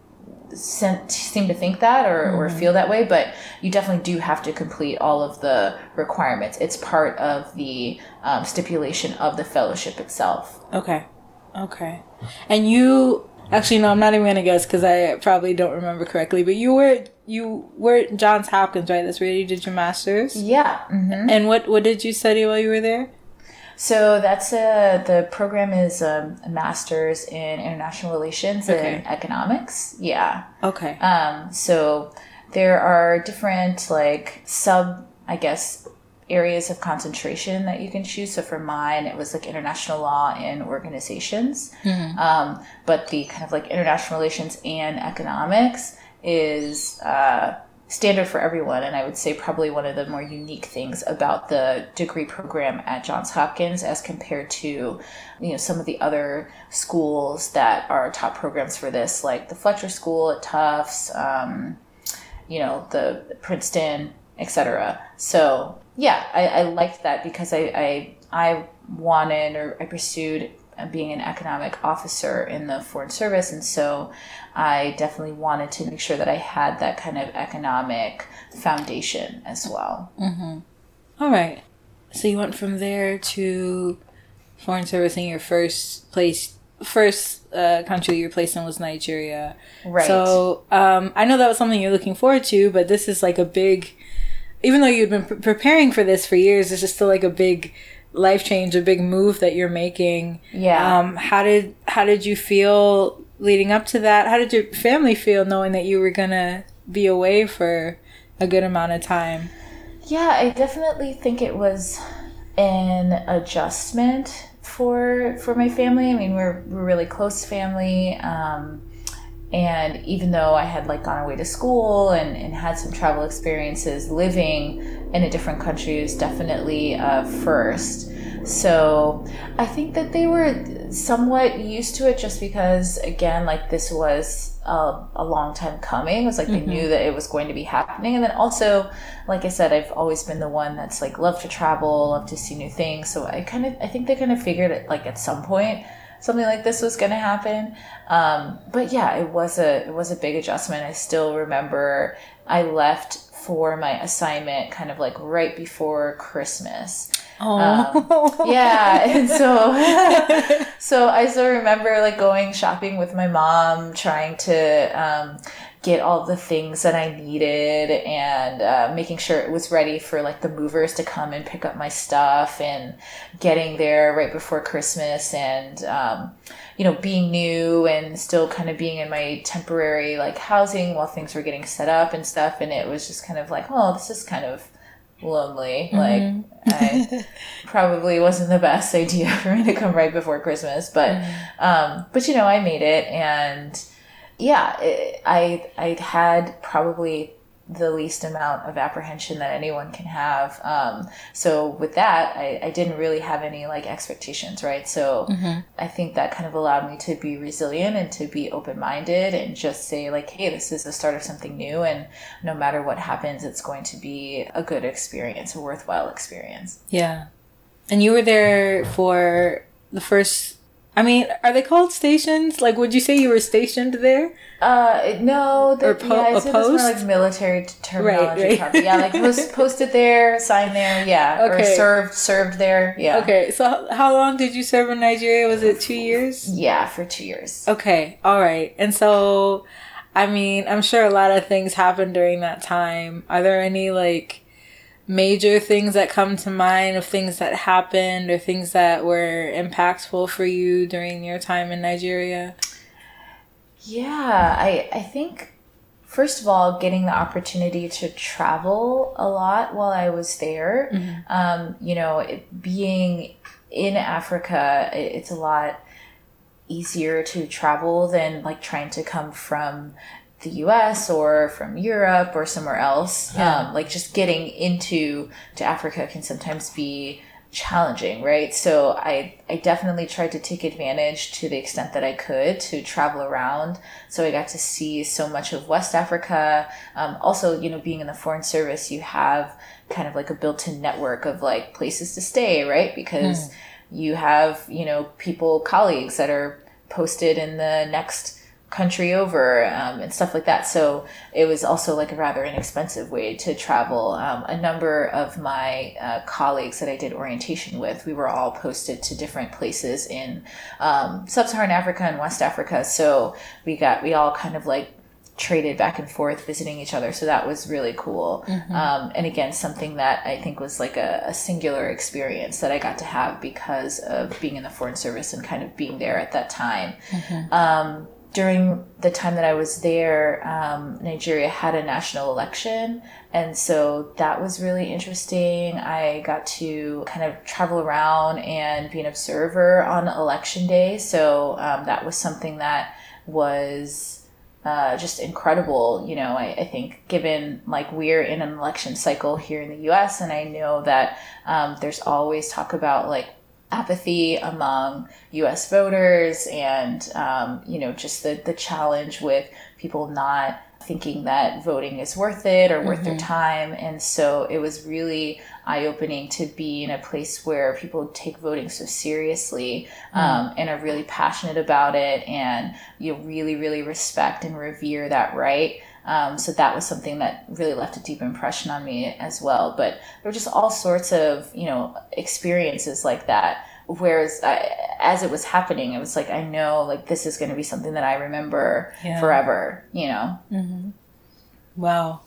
S1: sen- seem to think that or, or feel that way. But you definitely do have to complete all of the requirements. It's part of the um, stipulation of the fellowship itself.
S2: Okay. Okay. And you actually no, I'm not even gonna guess because I probably don't remember correctly. But you were you were at Johns Hopkins, right? That's where you did your master's.
S1: Yeah. hmm
S2: And what what did you study while you were there?
S1: So that's a the program is um, a master's in international relations
S2: Okay.
S1: and economics. Yeah.
S2: Okay.
S1: Um, so there are different like sub, I guess, areas of concentration that you can choose. So for mine, it was like international law and organizations. Um, but the kind of like international relations and economics is uh, standard for everyone. And I would say probably one of the more unique things about the degree program at Johns Hopkins as compared to, you know, some of the other schools that are top programs for this, like the Fletcher School at Tufts, um, you know, the Princeton, etc. So yeah, I, I liked that because I, I I wanted or I pursued being an economic officer in the foreign service, and so I definitely wanted to make sure that I had that kind of economic foundation as well.
S2: All right. So you went from there to foreign service, and your first place, first uh, country you were placed in was Nigeria.
S1: Right.
S2: So um, I know that was something you're looking forward to, but this is like a big. Even though you'd been pre- preparing for this for years, this is still like a big life change, a big move that you're making.
S1: Yeah.
S2: Um, how did how did you feel leading up to that? How did your family feel knowing that you were gonna be away for a good amount of time?
S1: Yeah, I definitely think it was an adjustment for for my family. I mean, we're we're really close family, um, and even though I had like gone away to school and, and had some travel experiences, living in a different country was definitely a first. So I think that they were somewhat used to it just because, again, like this was a, a long time coming. It was like they mm-hmm. knew that it was going to be happening. And then also, like I said, I've always been the one that's like love to travel, love to see new things. So I kind of, I think they kind of figured it like at some point something like this was going to happen. Um, but yeah, it was a, it was a big adjustment. I still remember I left for my assignment kind of like right before Christmas.
S2: Oh,
S1: Yeah, and so so I still remember like going shopping with my mom, trying to um, get all the things that I needed, and uh, making sure it was ready for like the movers to come and pick up my stuff, and getting there right before Christmas, and um, you know being new and still kind of being in my temporary like housing while things were getting set up and stuff, and it was just kind of like, oh, this is kind of lonely. Like I probably wasn't the best idea for me to come right before Christmas, but um, but you know I made it, and yeah, it, I I had probably the least amount of apprehension that anyone can have. Um, so with that, I, I didn't really have any like expectations, right? So I think that kind of allowed me to be resilient and to be open minded and just say like, hey, this is the start of something new, and no matter what happens, it's going to be a good experience, a worthwhile experience.
S2: Yeah. And you were there for the first. I mean, are they called stations? Like, would you say you were stationed there?
S1: Uh, no, the,
S2: Or po-
S1: yeah,
S2: a post?
S1: like military terminology.
S2: right.
S1: probably. Yeah, like was posted there, signed there, yeah, or
S2: Okay.
S1: served served there, yeah.
S2: Okay, so how long did you serve in Nigeria? Was it two years?
S1: Yeah, for two years.
S2: Okay, all right. And so, I mean, I'm sure a lot of things happened during that time. Are there any like major things that come to mind of things that happened or things that were impactful for you during your time in Nigeria?
S1: Yeah, I I think first of all, getting the opportunity to travel a lot while I was there. Um, you know, it, being in Africa, it, it's a lot easier to travel than like trying to come from the US or from Europe or somewhere else.
S2: Yeah.
S1: Um, like just getting into to Africa can sometimes be challenging, right? So I I definitely tried to take advantage to the extent that I could to travel around. So I got to see so much of West Africa. Um, also, you know, being in the foreign service, you have kind of like a built-in network of like places to stay, right? Because you have you know people colleagues that are posted in the next country over um, and stuff like that. So it was also like a rather inexpensive way to travel. Um, a number of my uh, colleagues that i did orientation with we were all posted to different places in um, sub-saharan africa and west africa. So we got we all kind of like traded back and forth visiting each other. So that was really cool. Um, and again something that i think was like a, a singular experience that i got to have because of being in the foreign service and kind of being there at that time. Um, during the time that i was there um, nigeria had a national election and so that was really interesting i got to kind of travel around and be an observer on election day so um, that was something that was uh, just incredible. You know, I, I think given like we're in an election cycle here in the U.S. and I know that um, there's always talk about like apathy among U.S. voters and um, you know just the the challenge with people not thinking that voting is worth it or worth their time. And so it was really eye-opening to be in a place where people take voting so seriously um, and are really passionate about it and you really really respect and revere that right um, so that was something that really left a deep impression on me as well but there were just all sorts of you know experiences like that whereas I, as it was happening it was like i know like this is going to be something that i remember
S2: Yeah.
S1: forever you know
S2: Wow.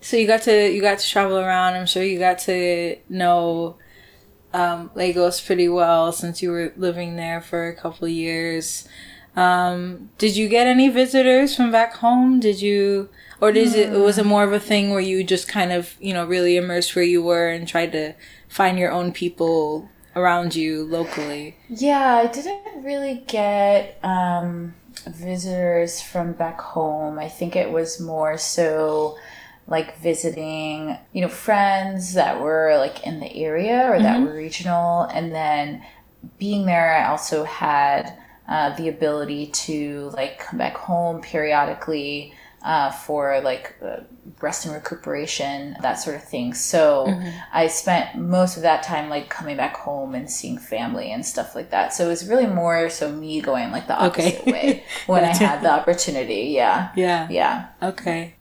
S2: So you got to you got to travel around. I'm sure you got to know um, Lagos pretty well since you were living there for a couple of years. Um, did you get any visitors from back home? Did you, or did it was it more of a thing where you just kind of you know really immersed where you were and tried to find your own people around you locally?
S1: Yeah, I didn't really get um, visitors from back home. I think it was more so like visiting, you know, friends that were like in the area or that were regional. And then being there, I also had uh, the ability to like come back home periodically uh, for like uh, rest and recuperation, that sort of thing. So I spent most of that time like coming back home and seeing family and stuff like that. So it was really more so me going like the opposite
S2: Okay.
S1: way when I had the opportunity. Yeah.
S2: Yeah.
S1: Yeah.
S2: Okay.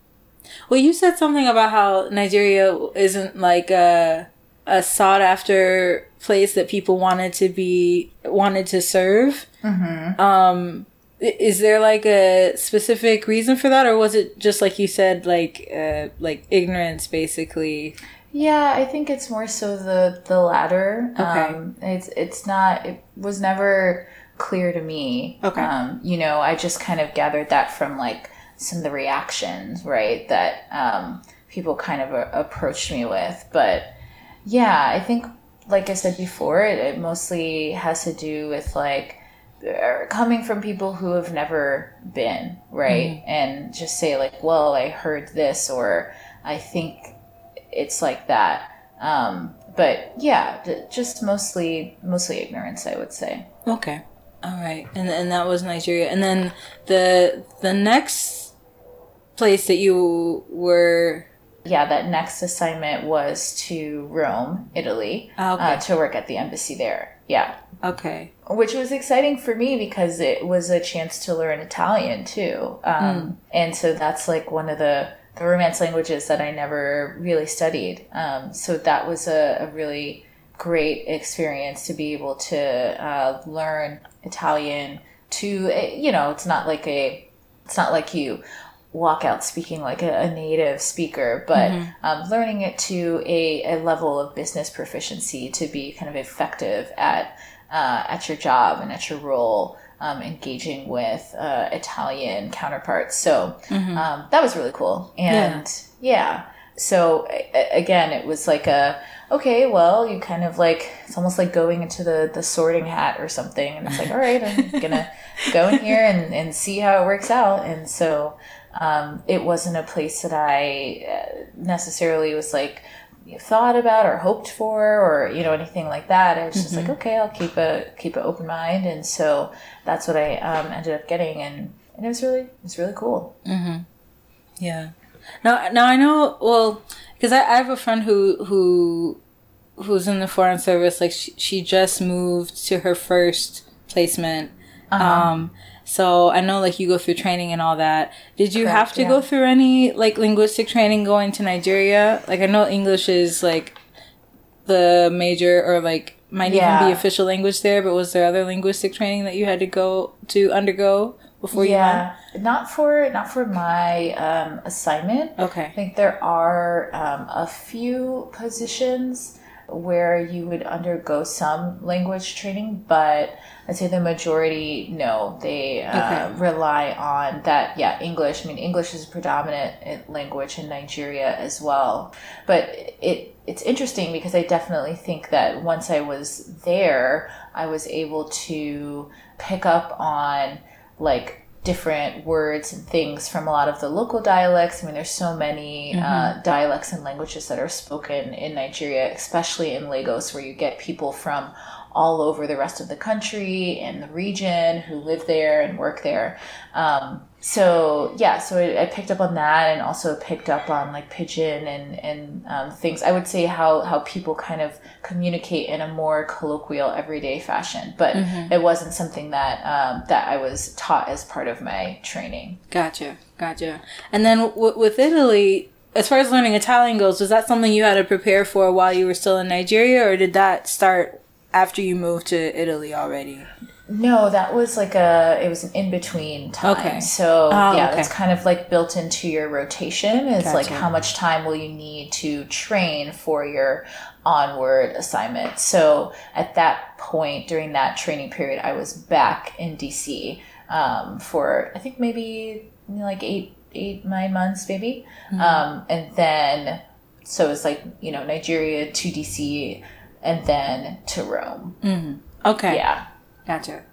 S2: Well, you said something about how Nigeria isn't like a a sought after place that people wanted to be wanted to serve. Mm-hmm. Um, is there like a specific reason for that, or was it just like you said, like uh, like ignorance, basically?
S1: Yeah, I think it's more so the the latter.
S2: Okay.
S1: Um, it's it's not. It was never clear to me.
S2: Okay.
S1: Um, you know, I just kind of gathered that from like some of the reactions, right? That um, people kind of a- approached me with, but yeah, I think, like I said before, it, it mostly has to do with like uh, coming from people who have never been, right? And just say, like, well, I heard this, or I think it's like that. Um, but yeah, just mostly, mostly ignorance, I would say.
S2: Okay. All right. And and that was Nigeria. And then the the next place that you were
S1: Yeah, that next assignment was to Rome, Italy,
S2: Ah, okay.
S1: uh, to work at the embassy there. Yeah.
S2: okay.
S1: which was exciting for me because it was a chance to learn Italian too. Um, And so that's like one of the, the Romance languages that I never really studied. Um, so that was a, a really great experience to be able to uh, learn Italian to, eh, you know, it's not like a, it's not like you walk out speaking like a, a native speaker, but um, learning it to a, a level of business proficiency to be kind of effective at uh, at your job and at your role, um, engaging with uh, Italian counterparts. So um, that was really cool. And yeah, so a- a- again, it was like a okay, well, you kind of like it's almost like going into the the sorting hat or something, and it's like all right, I'm gonna go in here and and see how it works out. And so um, it wasn't a place that I uh, necessarily was like thought about or hoped for or you know anything like that. I was just like, okay, I'll keep a keep an open mind, and so that's what I um, ended up getting, and and it was really it was really cool.
S2: Yeah. Now, now I know. Well, because I, I have a friend who who who's in the foreign service. Like she, she just moved to her first placement.
S1: Uh-huh.
S2: Um. So I know, like you go through training and all that. Did you have to
S1: yeah.
S2: go through any like linguistic training going to Nigeria? Like I know English is like the major or like might even be official language there. But was there other linguistic training that you had to go to undergo before you went?
S1: yeah, not for not for my um, assignment.
S2: Okay.
S1: I think there are um, a few positions where you would undergo some language training, but I'd say the majority, no, they uh,
S2: Okay.
S1: rely on that. Yeah, English. I mean, English is a predominant uh, language in Nigeria as well. But it it's interesting because I definitely think that once I was there, I was able to pick up on like different words and things from a lot of the local dialects. I mean, there's so many uh, dialects and languages that are spoken in Nigeria, especially in Lagos, where you get people from all over the rest of the country and the region who live there and work there. Um, so yeah, so I, I picked up on that and also picked up on like pidgin and and um, things. I would say how how people kind of communicate in a more colloquial, everyday fashion, but it wasn't something that um, that I was taught as part of my training.
S2: Gotcha, gotcha. And then w- with Italy, as far as learning Italian goes, was that something you had to prepare for while you were still in Nigeria, or did that start after you moved to Italy already?
S1: No, that was like a it was an in between time.
S2: Okay.
S1: So
S2: Oh,
S1: yeah,
S2: okay.
S1: that's kind of like built into your rotation. Is like how much time will you need to train for your onward assignment. So at that point during that training period, I was back in DC um, for I think maybe like eight eight nine months maybe,
S2: Mm-hmm.
S1: um, and then so it's like you know Nigeria to DC and then to Rome.
S2: Okay,
S1: Yeah.
S2: Gotcha.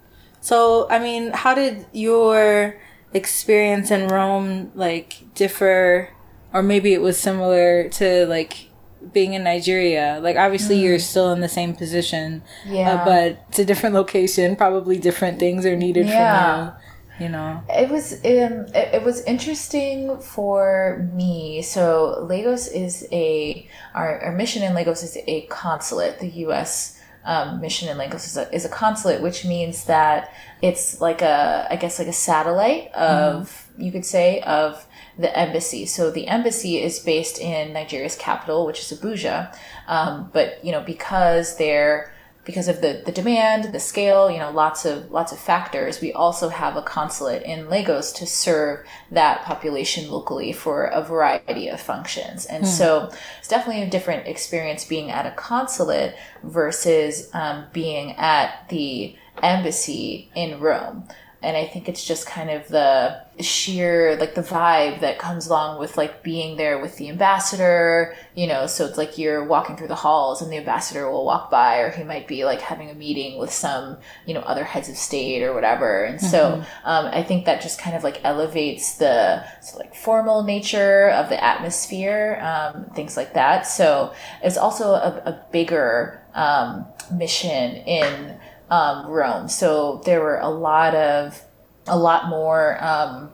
S2: So, I mean, how did your experience in Rome like differ, or maybe it was similar to like being in Nigeria? Like, obviously, you're still in the same position, uh,
S1: Yeah.
S2: but it's a different location. Probably different things are needed
S1: Yeah.
S2: from you. You know.
S1: It was um, it, it was interesting for me. So Lagos is a our, our mission in Lagos is a consulate. The U.S. Um, mission in Lagos is a, is a consulate, which means that it's like a I guess like a satellite of you could say of the embassy. So the embassy is based in Nigeria's capital, which is Abuja. Um, but you know because they're because of the, the demand, the scale, you know, lots of lots of factors, we also have a consulate in Lagos to serve that population locally for a variety of functions. And so it's definitely a different experience being at a consulate versus um, being at the embassy in Rome. And I think it's just kind of the sheer like the vibe that comes along with like being there with the ambassador. You know, so it's like you're walking through the halls and the ambassador will walk by, or he might be like having a meeting with some you know other heads of state or whatever. And so um, I think that just kind of like elevates the so like formal nature of the atmosphere, um, things like that. So it's also a, a bigger um, mission in um, Rome. So there were a lot of, a lot more, um,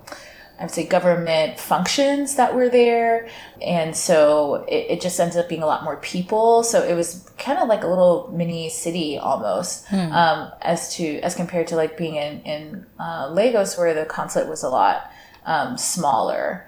S1: I would say, government functions that were there. And so it, it just ended up being a lot more people. So it was kind of like a little mini city almost, um, as to, as compared to like being in, in uh, Lagos where the consulate was a lot um, smaller.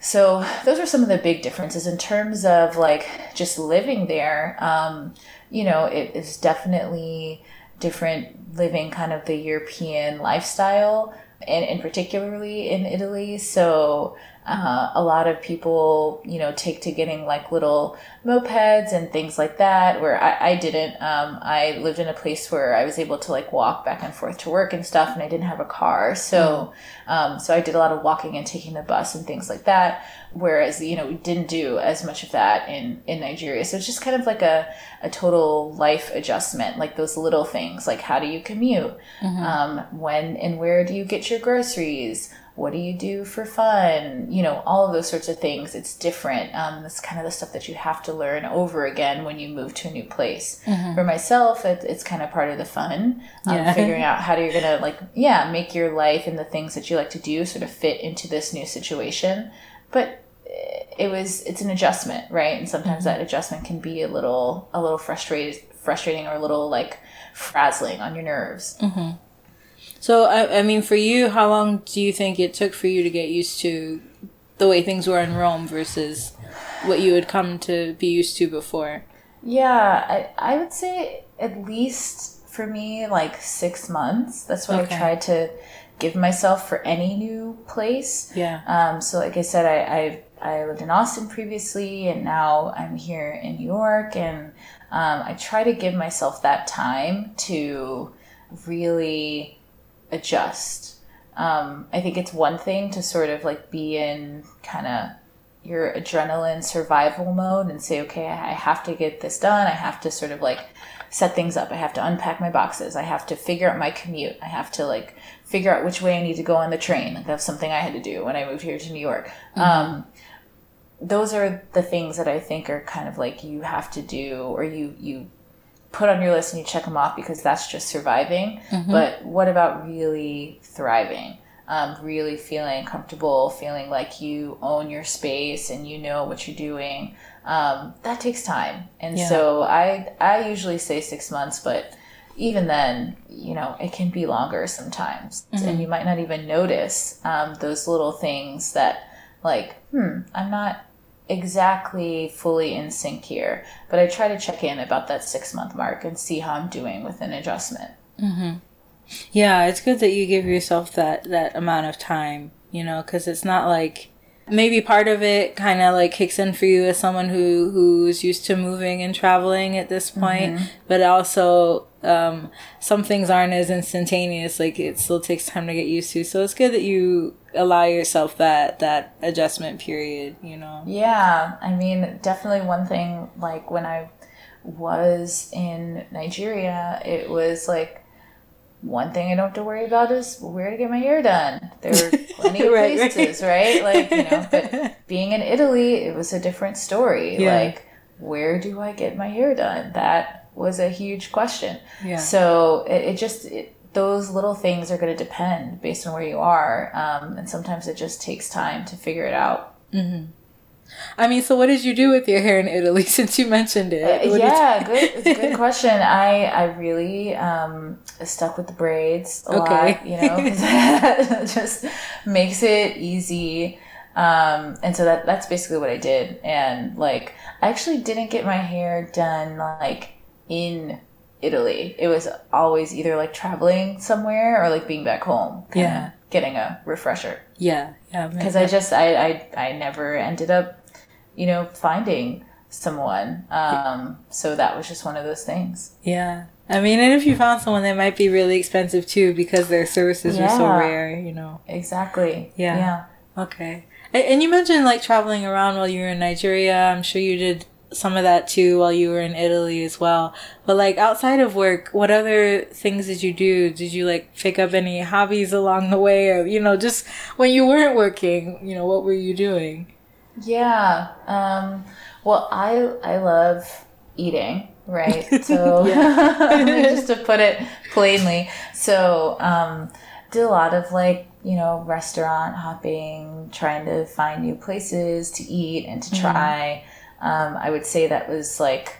S1: So those are some of the big differences in terms of like just living there. Um, you know, it is definitely different living kind of the European lifestyle and, and particularly in Italy. So uh, a lot of people, you know, take to getting like little mopeds and things like that. Where I, I didn't. Um, I lived in a place where I was able to like walk back and forth to work and stuff, and I didn't have a car. So, um, so I did a lot of walking and taking the bus and things like that. Whereas, you know, we didn't do as much of that in in Nigeria. So it's just kind of like a a total life adjustment, like those little things, like how do you commute, um, when and where do you get your groceries what do you do for fun? You know all of those sorts of things. It's different. Um, that's kind of the stuff that you have to learn over again when you move to a new place. For myself it, it's kind of part of the fun um,
S2: Yeah.
S1: figuring out how you're gonna like yeah make your life and the things that you like to do sort of fit into this new situation. But it was it's an adjustment right? And sometimes that adjustment can be a little a little frustrated frustrating or a little like frazzling on your nerves
S2: So, I, I mean, for you, how long do you think it took for you to get used to the way things were in Rome versus what you had come to be used to before?
S1: Yeah, I, I would say at least for me, like six months. That's what
S2: Okay.
S1: I tried to give myself for any new place.
S2: Yeah.
S1: Um, so, like I said, I, I, I lived in Austin previously, and now I'm here in New York. And um, I try to give myself that time to really adjust. Um, I think it's one thing to sort of like be in kind of your adrenaline survival mode and say, okay, I have to get this done. I have to sort of like set things up. I have to unpack my boxes. I have to figure out my commute. I have to like figure out which way I need to go on the train. Like that's something I had to do when I moved here to New York. Um, those are the things that I think are kind of like you have to do or you, you put on your list and you check them off because that's just surviving. But what about really thriving? Um, really feeling comfortable, feeling like you own your space and you know what you're doing. Um, that takes time, and
S2: Yeah.
S1: so I I usually say six months, but even then, you know, it can be longer sometimes, and you might not even notice um, those little things that, like, hmm, I'm not exactly fully in sync here, but I try to check in about that six month mark and see how I'm doing with an adjustment. Mm-hmm.
S2: Yeah, it's good that you give yourself that that amount of time, you know, because it's not like maybe part of it kind of like kicks in for you as someone who who's used to moving and traveling at this point, mm-hmm. but also um, some things aren't as instantaneous. Like it still takes time to get used to. So it's good that you allow yourself that that adjustment period. You know.
S1: Yeah, I mean, definitely one thing, like when I was in Nigeria, it was like one thing I don't have to worry about is where to get my hair done. There were plenty of
S2: Right, right.
S1: places, right? Like, you know, but being in Italy, it was a different story.
S2: Yeah.
S1: Like, where do I get my hair done? That was a huge question.
S2: Yeah.
S1: So it, it just, it, those little things are going to depend based on where you are. Um, and sometimes it just takes time to figure it out.
S2: I mean, so what did you do with your hair in Italy since you mentioned it? What did
S1: yeah, good, good question. I I really um, stuck with the braids a
S2: Okay.
S1: lot, you know, that just makes it easy. Um, and so that that's basically what I did. And like, I actually didn't get my hair done like in Italy. It was always either like traveling somewhere or like being back home.
S2: Yeah.
S1: getting a refresher
S2: Yeah, yeah.
S1: because I just I, I I never ended up, you know, finding someone. Um, so that was just one of those things.
S2: Yeah. I mean, and if you found someone that might be really expensive too because their services are so rare, you know.
S1: Exactly.
S2: Yeah.
S1: Yeah.
S2: Okay. And you mentioned like traveling around while you were in Nigeria. I'm sure you did some of that too while you were in Italy as well. But like outside of work, what other things did you do? Did you like pick up any hobbies along the way or, you know, just when you weren't working, you know, what were you doing?
S1: Yeah. Um, well, I I love eating, right? So just to put it plainly, so um, did a lot of like you know restaurant hopping, trying to find new places to eat and to try. Um, I would say that was like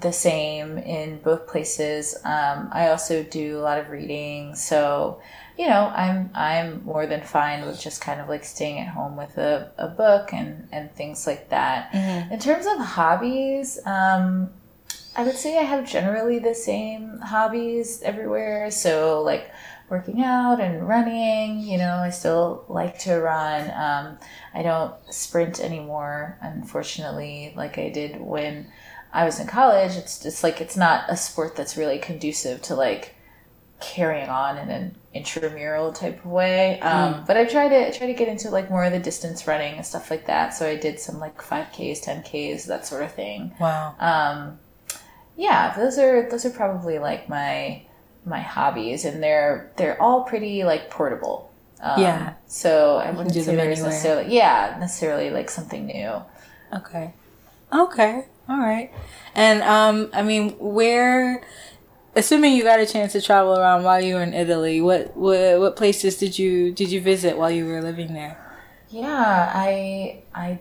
S1: the same in both places. Um, I also do a lot of reading, so you know, I'm I'm more than fine with just kind of like staying at home with a, a book and and things like that. In terms of hobbies, um, I would say I have generally the same hobbies everywhere. So like working out and running, you know, I still like to run. Um, I don't sprint anymore, unfortunately, like I did when I was in college. It's just like it's not a sport that's really conducive to like carrying on in an intramural type of way. Um, But I try to try to get into like more of the distance running and stuff like that. So I did some like five Ks, ten Ks, that sort of thing.
S2: Wow.
S1: Um, yeah, those are those are probably like my my hobbies, and they're they're all pretty like portable. Um,
S2: Yeah.
S1: So I wouldn't
S2: do
S1: say
S2: them
S1: there's
S2: anywhere.
S1: necessarily yeah necessarily like something new.
S2: Okay. Okay. All right. And um I mean, where assuming you got a chance to travel around while you were in Italy, what what what places did you did you visit while you were living there?
S1: Yeah, I I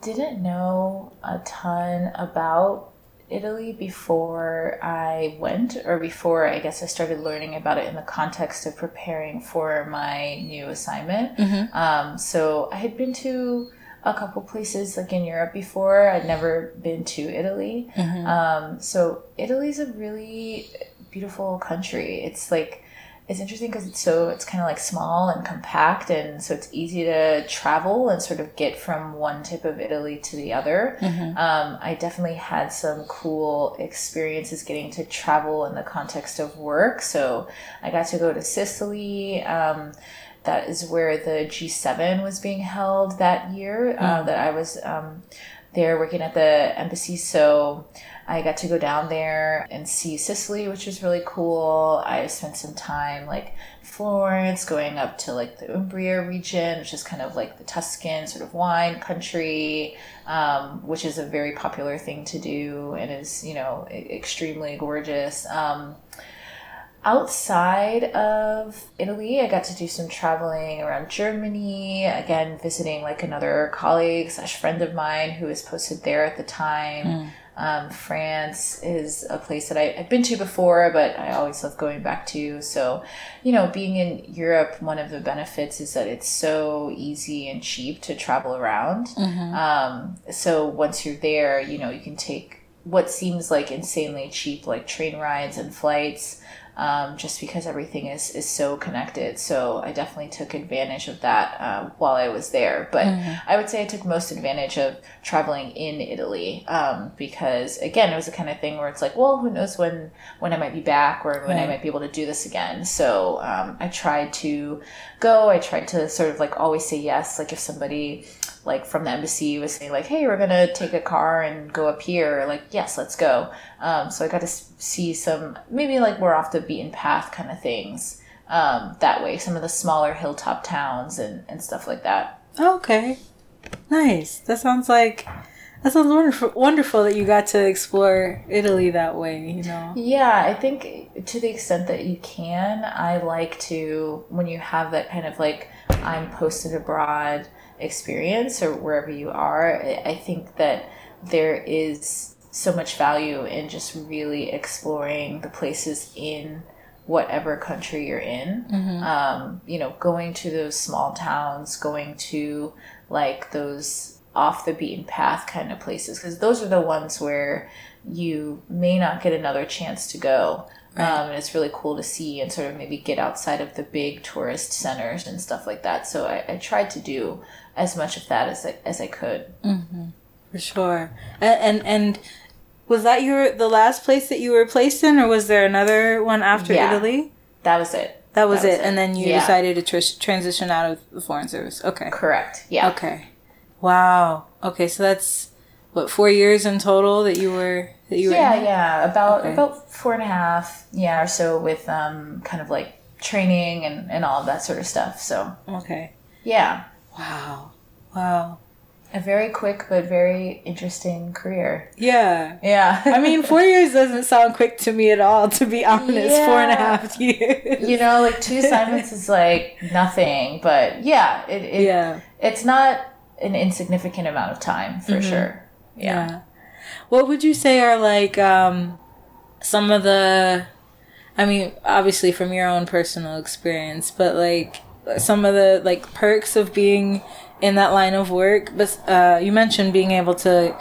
S1: didn't know a ton about Italy before I went, or before I guess I started learning about it in the context of preparing for my new assignment. Um, so I had been to a couple places like in Europe before. I'd never been to Italy. Um, so Italy's a really beautiful country. It's like it's interesting because it's so it's kind of like small and compact and so it's easy to travel and sort of get from one tip of italy to the other. Um, i definitely had some cool experiences getting to travel in the context of work. So i got to go to sicily um, that is where the g7 was being held that year uh, that i was um, there working at the embassy. So I got to go down there and see Sicily, which was really cool. I spent some time like Florence, going up to like the Umbria region, which is kind of like the Tuscan sort of wine country, um, which is a very popular thing to do and is, you know, extremely gorgeous. Um, outside of Italy, I got to do some traveling around Germany, again, visiting like another colleague slash friend of mine who was posted there at the time. Um, France is a place that I, I've been to before, but I always love going back to. So, you know, being in Europe, one of the benefits is that it's so easy and cheap to travel around. Um, so once you're there, you know, you can take what seems like insanely cheap, like train rides and flights, um, just because everything is, is so connected. So I definitely took advantage of that um, while I was there. But I would say I took most advantage of traveling in Italy um, because, again, it was the kind of thing where it's like, well, who knows when when I might be back or when I might be able to do this again. So um, I tried to go. I tried to sort of like always say yes. Like if somebody like from the embassy was saying like, hey, we're gonna take a car and go up here. Like yes, let's go. Um, so I got to see some maybe like more off the beaten path kind of things um, that way. Some of the smaller hilltop towns and and stuff like that.
S2: Okay. Nice. That sounds like that sounds wonderful wonderful that you got to explore Italy that way, you know.
S1: Yeah, I think to the extent that you can, I like to when you have that kind of like I'm posted abroad experience or wherever you are, I I think that there is so much value in just really exploring the places in whatever country you're in. Um, you know, going to those small towns, going to like those off the beaten path kind of places, because those are the ones where you may not get another chance to go. Um, and it's really cool to see and sort of maybe get outside of the big tourist centers and stuff like that. So I, I tried to do as much of that as I, as I could.
S2: For sure. And and, and Was that your the last place that you were placed in, or was there another one after
S1: Yeah.
S2: Italy?
S1: That was it.
S2: That was,
S1: That was
S2: it.
S1: it.
S2: and then you
S1: Yeah.
S2: decided to tr- transition out of the foreign service. Okay.
S1: Correct. Yeah.
S2: Okay. Wow. Okay, so that's what four years in total that you were that you were.
S1: Yeah, yeah. About
S2: Okay.
S1: about four and a half, yeah, or so with um kind of like training and, and all of that sort of stuff. So
S2: Okay.
S1: yeah.
S2: Wow. Wow.
S1: A very quick but very interesting career.
S2: Yeah.
S1: Yeah.
S2: I mean, four years doesn't sound quick to me at all, to be honest. Four and a
S1: Yeah.
S2: half years.
S1: you know, like two assignments is like nothing, but yeah, it, it
S2: Yeah.
S1: it's not an insignificant amount of time for sure. Yeah.
S2: Yeah. What would you say are like um, some of the, I mean, obviously from your own personal experience, but like some of the like perks of being in that line of work? But uh, you mentioned being able to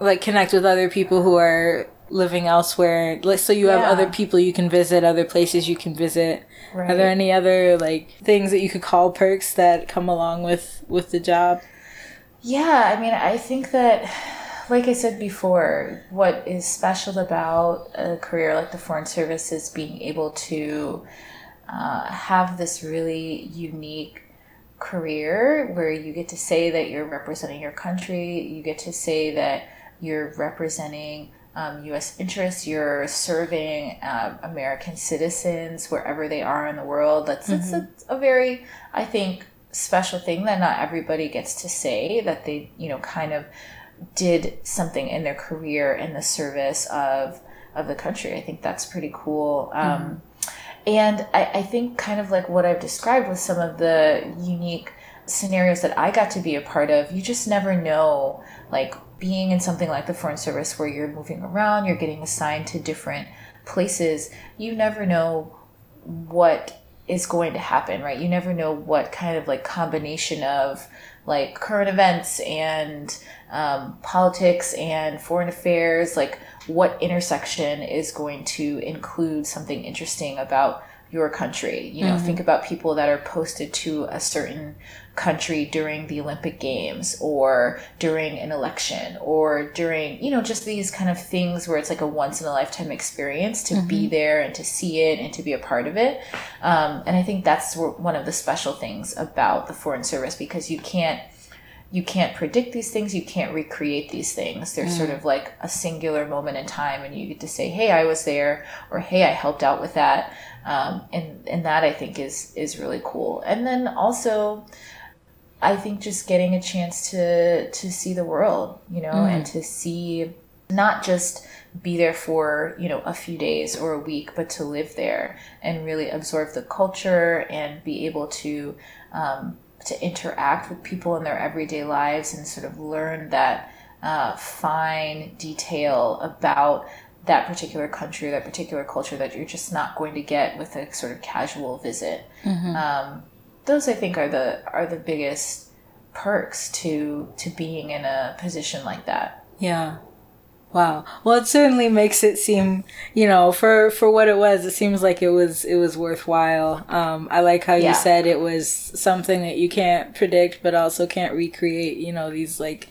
S2: like connect with other people who are living elsewhere. So you have
S1: Yeah.
S2: other people you can visit, other places you can visit. Are there any other like things that you could call perks that come along with with the job?
S1: Yeah, I mean, I think that, like I said before, what is special about a career like the Foreign Service is being able to uh, have this really unique career where you get to say that you're representing your country, you get to say that you're representing um, U.S. interests, you're serving um, American citizens wherever they are in the world. That's, that's a, a very, I think, special thing that not everybody gets to say that they, you know, kind of did something in their career in the service of of the country. I think that's pretty cool. Um, and I, I think kind of like what I've described with some of the unique scenarios that I got to be a part of, you just never know, like being in something like the Foreign Service where you're moving around, you're getting assigned to different places, you never know what is going to happen, right? You never know what kind of like combination of like current events and um, politics and foreign affairs, like what intersection is going to include something interesting about your country. You know, think about people that are posted to a certain country during the Olympic Games or during an election or during, you know, just these kind of things where it's like a once in a lifetime experience to be there and to see it and to be a part of it. Um, and I think that's one of the special things about the Foreign Service because you can't you can't predict these things you can't recreate these things. They're sort of like a singular moment in time and you get to say hey i was there or hey i helped out with that. Um, and and that i think is is really cool. And then also i think just getting a chance to to see the world you know and to see not just be there for you know a few days or a week but to live there and really absorb the culture and be able to um, to interact with people in their everyday lives and sort of learn that uh, fine detail about that particular country, that particular culture that you're just not going to get with a sort of casual visit. Um, those, I think, are the are the biggest perks to to being in a position like that.
S2: Yeah. Wow. Well, it certainly makes it seem, you know, for for what it was, it seems like it was it was worthwhile. Um, I like how
S1: Yeah.
S2: you said it was something that you can't predict, but also can't recreate. You know, these like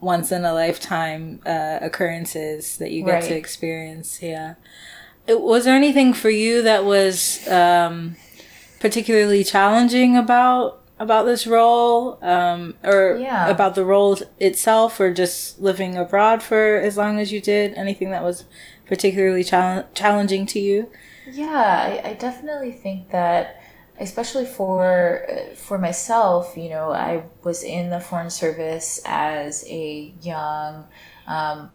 S2: once in a lifetime uh, occurrences that you get to experience. Yeah. It, was there anything for you that was um, particularly challenging about about this role um, or
S1: Yeah.
S2: about the role itself or just living abroad for as long as you did anything that was particularly chal- challenging to you
S1: Yeah, I, I definitely think that, especially for uh, for myself, you know, I was in the foreign service as a young um,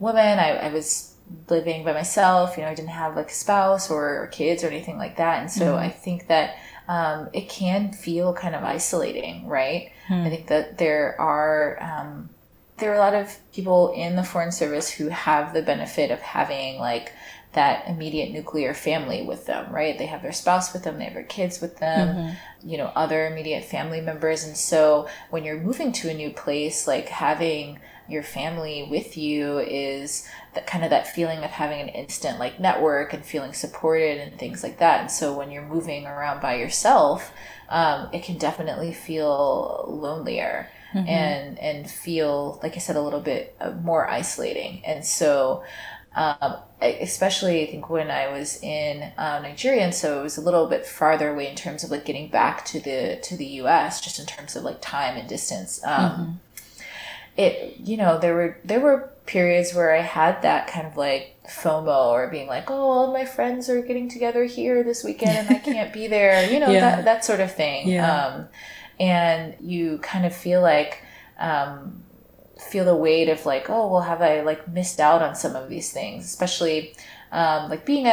S1: woman. I, I was living by myself. You know, I didn't have like a spouse or kids or anything like that, and so I think that um, it can feel kind of isolating, right? I think that there are. Um, there are a lot of people in the foreign service who have the benefit of having like that immediate nuclear family with them, right? They have their spouse with them, they have their kids with them, you know, other immediate family members. And so when you're moving to a new place, like having your family with you is that kind of that feeling of having an instant like network and feeling supported and things like that. And so when you're moving around by yourself, um, it can definitely feel lonelier. and and feel like I said a little bit uh, more isolating. And so, um, especially I think when I was in uh, Nigeria, and so it was a little bit farther away in terms of like getting back to the to the U.S. just in terms of like time and distance. Um, It you know there were there were periods where I had that kind of like FOMO or being like, oh, all my friends are getting together here this weekend and I can't be there, you know,
S2: Yeah.
S1: that, that sort of thing.
S2: Yeah.
S1: Um, and you kind of feel like, um, feel the weight of like, oh, well, have I like missed out on some of these things, especially um, like being a,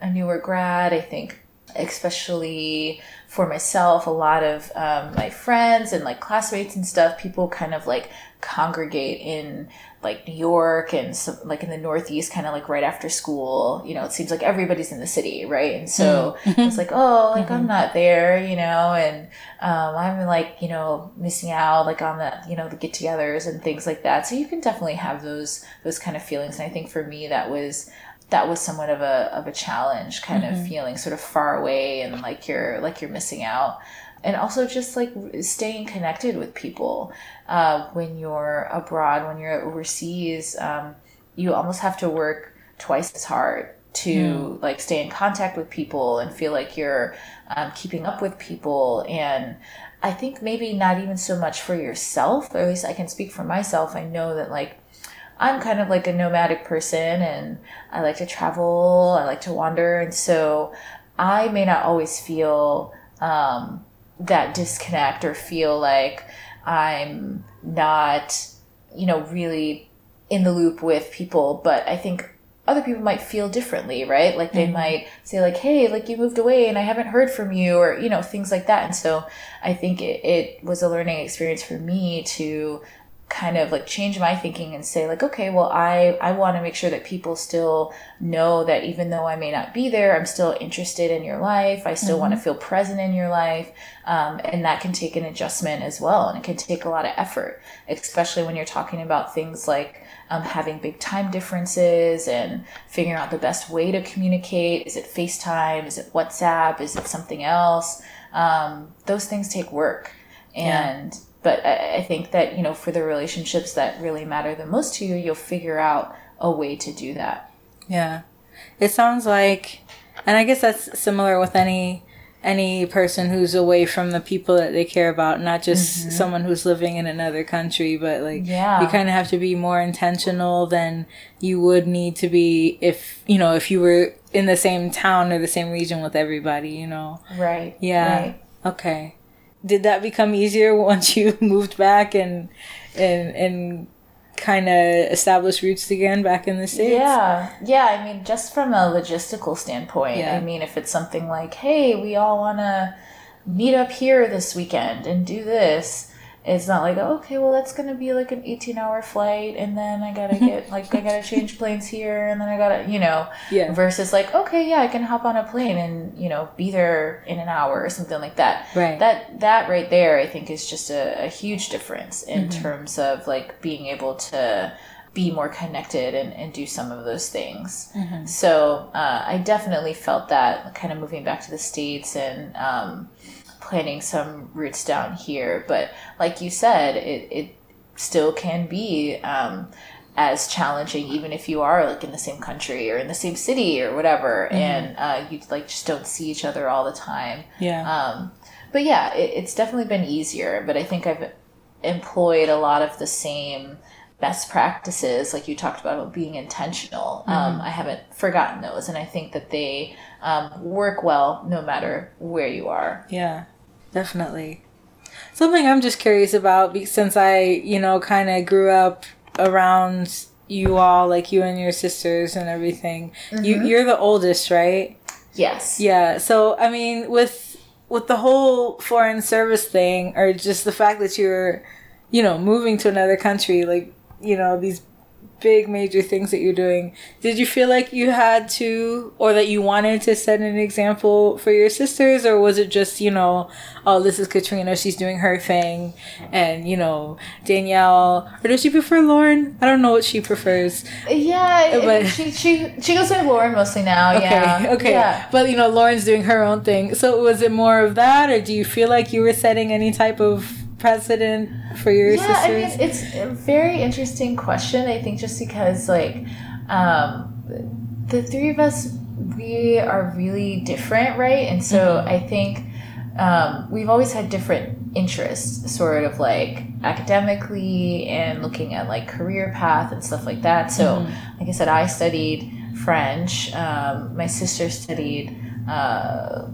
S1: a, a newer grad, I think, especially for myself, a lot of um, my friends and like classmates and stuff, people kind of like congregate in like New York and some, like in the Northeast, kind of like right after school. You know, it seems like everybody's in the city, right? And so it's like, oh, like I'm not there, you know, and um, I'm like, you know, missing out like on the, you know, the get-togethers and things like that. So you can definitely have those those kind of feelings. And I think for me, that was that was somewhat of a of a challenge, kind of feeling sort of far away and like you're like you're missing out. And also just like staying connected with people uh, when you're abroad, when you're overseas, um, you almost have to work twice as hard to like stay in contact with people and feel like you're um, keeping up with people. And i think maybe not even so much for yourself or at least i can speak for myself. I know that like i'm kind of like a nomadic person and i like to travel i like to wander and so i may not always feel um, that disconnect or feel like i'm not you know really in the loop with people but i think other people might feel differently right? Like they might say like hey like you moved away and i haven't heard from you or you know things like that and so i think it, it was a learning experience for me to kind of like change my thinking and say like okay well i i want to make sure that people still know that even though i may not be there i'm still interested in your life. I still want to feel present in your life. Um, and that can take an adjustment as well and it can take a lot of effort especially when you're talking about things like um, having big time differences and figuring out the best way to communicate. Is it facetime? Is it whatsapp? Is it something else? Um, those things take work. And but I, I think that you know for the relationships that really matter the most to you you'll figure out a way to do that
S2: Yeah. It sounds like and I guess that's similar with any any person who's away from the people that they care about, not just mm-hmm. someone who's living in another country, but like
S1: Yeah.
S2: you kind of have to be more intentional than you would need to be if, you know, if you were in the same town or the same region with everybody, you know.
S1: right
S2: Yeah.
S1: right.
S2: Okay. Did that become easier once you moved back and and and kind of established roots again back in the states?
S1: Yeah, yeah. I mean, just from a logistical standpoint,
S2: Yeah.
S1: I mean, if it's something like, "Hey, we all want to meet up here this weekend and do this," it's not like, "Okay, well, that's going to be like an eighteen-hour flight, and then I gotta get like I gotta change planes here, and then I gotta, you know."
S2: Yeah.
S1: Versus like, "Okay, yeah, I can hop on a plane and you know be there in an hour or something like that."
S2: Right.
S1: That that right there, I think, is just a, a huge difference in terms of like being able to be more connected and, and do some of those things. So uh, I definitely felt that kind of moving back to the States and um, planting some roots down here. But like you said, it, it still can be um, as challenging even if you are like in the same country or in the same city or whatever and uh, you like just don't see each other all the time
S2: Yeah.
S1: um, but yeah, it, it's definitely been easier. But I think I've employed a lot of the same best practices, like you talked about, about being intentional. Um, I haven't forgotten those, and I think that they um, work well no matter where you are.
S2: Yeah, definitely. Something I'm just curious about since I, you know, kind of grew up around you all, like you and your sisters and everything. You mm-hmm. you're the oldest, right?
S1: Yes.
S2: Yeah. So I mean, with with the whole foreign service thing, or just the fact that you're, you know, moving to another country, like you know these big major things that you're doing did you feel like you had to or that you wanted to set an example for your sisters or was it just you know oh this is katrina she's doing her thing and you know danielle or does she prefer lauren i don't know what she prefers
S1: Yeah,
S2: But-
S1: she she she goes with Lauren mostly now.
S2: okay
S1: yeah.
S2: okay
S1: Yeah.
S2: but you know lauren's doing her own thing so was it more of that or do you feel like you were setting any type of precedent for your
S1: yeah, I mean, it's a very interesting question. I think just because, like, um, the three of us, we are really different, right? And so
S2: Mm-hmm.
S1: I think um, we've always had different interests, sort of like academically and looking at like career path and stuff like that. So,
S2: Mm-hmm.
S1: like I said, I studied French. Um, my sister studied. Uh,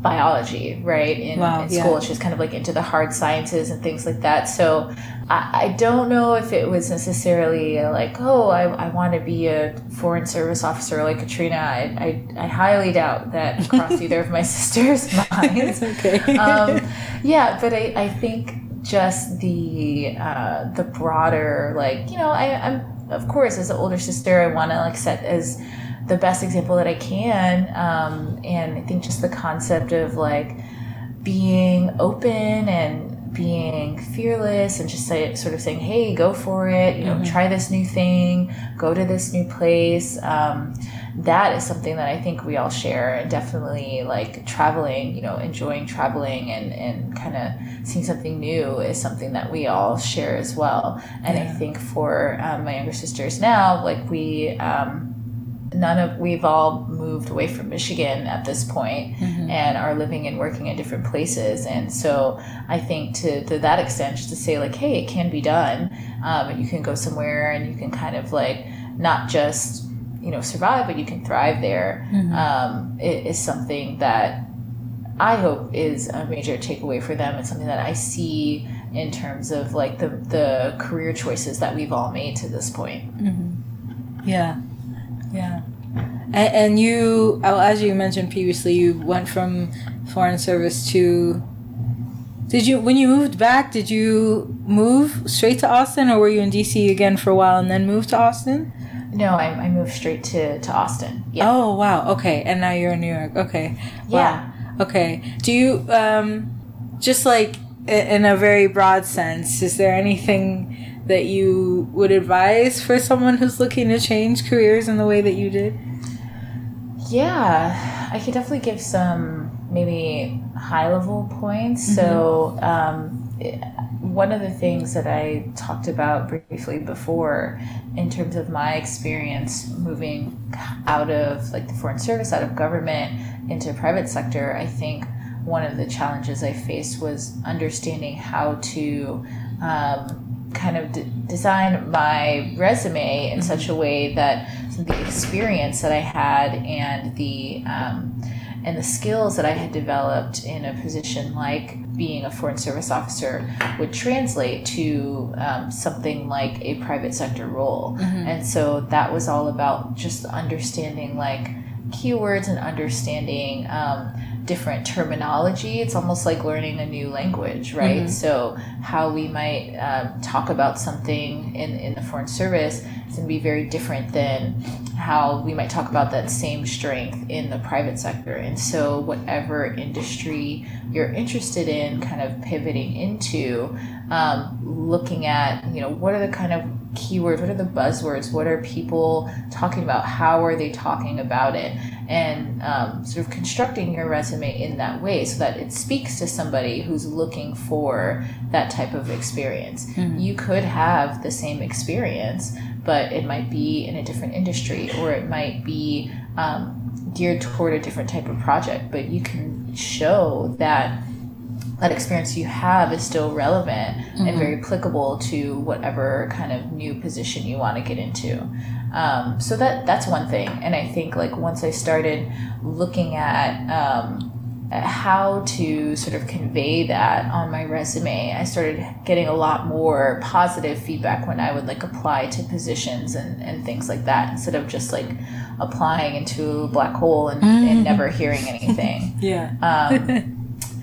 S1: biology right in,
S2: Wow,
S1: in
S2: yeah.
S1: school she was kind of like into the hard sciences and things like that so I, I don't know if it was necessarily like oh I, I want to be a foreign service officer like Katrina I, I, I highly doubt that crossed either of my sisters' minds
S2: okay.
S1: um, yeah but I, I think just the uh, the broader like you know I, I'm of course as an older sister I want to like set as the best example that I can um, and I think just the concept of like being open and being fearless and just say, sort of saying hey go for it you know try this new thing go to this new place. Um, that is something that I think we all share and definitely like traveling, you know, enjoying traveling and, and kind of seeing something new is something that we all share as well. And I think for um, my younger sisters now, like we, um, none of we've all moved away from Michigan at this point and are living and working in different places. And so I think to, to that extent, just to say like, hey, it can be done, um, and you can go somewhere and you can kind of like not just you know survive, but you can thrive there. Um, it is something that I hope is a major takeaway for them. It's something that I see in terms of like the the career choices that we've all made to this point.
S2: Yeah, yeah. And, and you, oh, as you mentioned previously, you went from foreign service to. Did you when you moved back? Did you move straight to Austin, or were you in DC again for a while and then moved to Austin?
S1: No, I, I moved straight to, to Austin. Yeah.
S2: Oh wow, okay, and now you're in New York. Okay,
S1: Yeah.
S2: Okay. Do you um, just like in a very broad sense? Is there anything that you would advise for someone who's looking to change careers in the way that you did?
S1: Yeah, I could definitely give some maybe high level points. So, um, it- one of the things that I talked about briefly before, in terms of my experience moving out of like the foreign service, out of government into private sector, I think one of the challenges I faced was understanding how to um, kind of d- design my resume in such a way that the experience that I had and the um, and the skills that I had developed in a position like being a foreign service officer would translate to um, something like a private sector role. And so that was all about just understanding like keywords and understanding um, different terminology. It's almost like learning a new language, right? So how we might um, talk about something in, in the foreign service is going to be very different than how we might talk about that same strength in the private sector. And so whatever industry you're interested in, kind of pivoting into, um, looking at, you know, what are the kind of keywords, what are the buzzwords, what are people talking about, how are they talking about it, and um, sort of constructing your resume in that way so that it speaks to somebody who's looking for that type of experience. You could have the same experience, but it might be in a different industry or it might be um, geared toward a different type of project, but you can show that that experience you have is still relevant and very applicable to whatever kind of new position you want to get into. Um, so that that's one thing, and I think like once I started looking at um, at how to sort of convey that on my resume, I started getting a lot more positive feedback when I would like apply to positions and, and things like that instead of just like applying into a black hole and, and never hearing anything.
S2: Yeah.
S1: Um,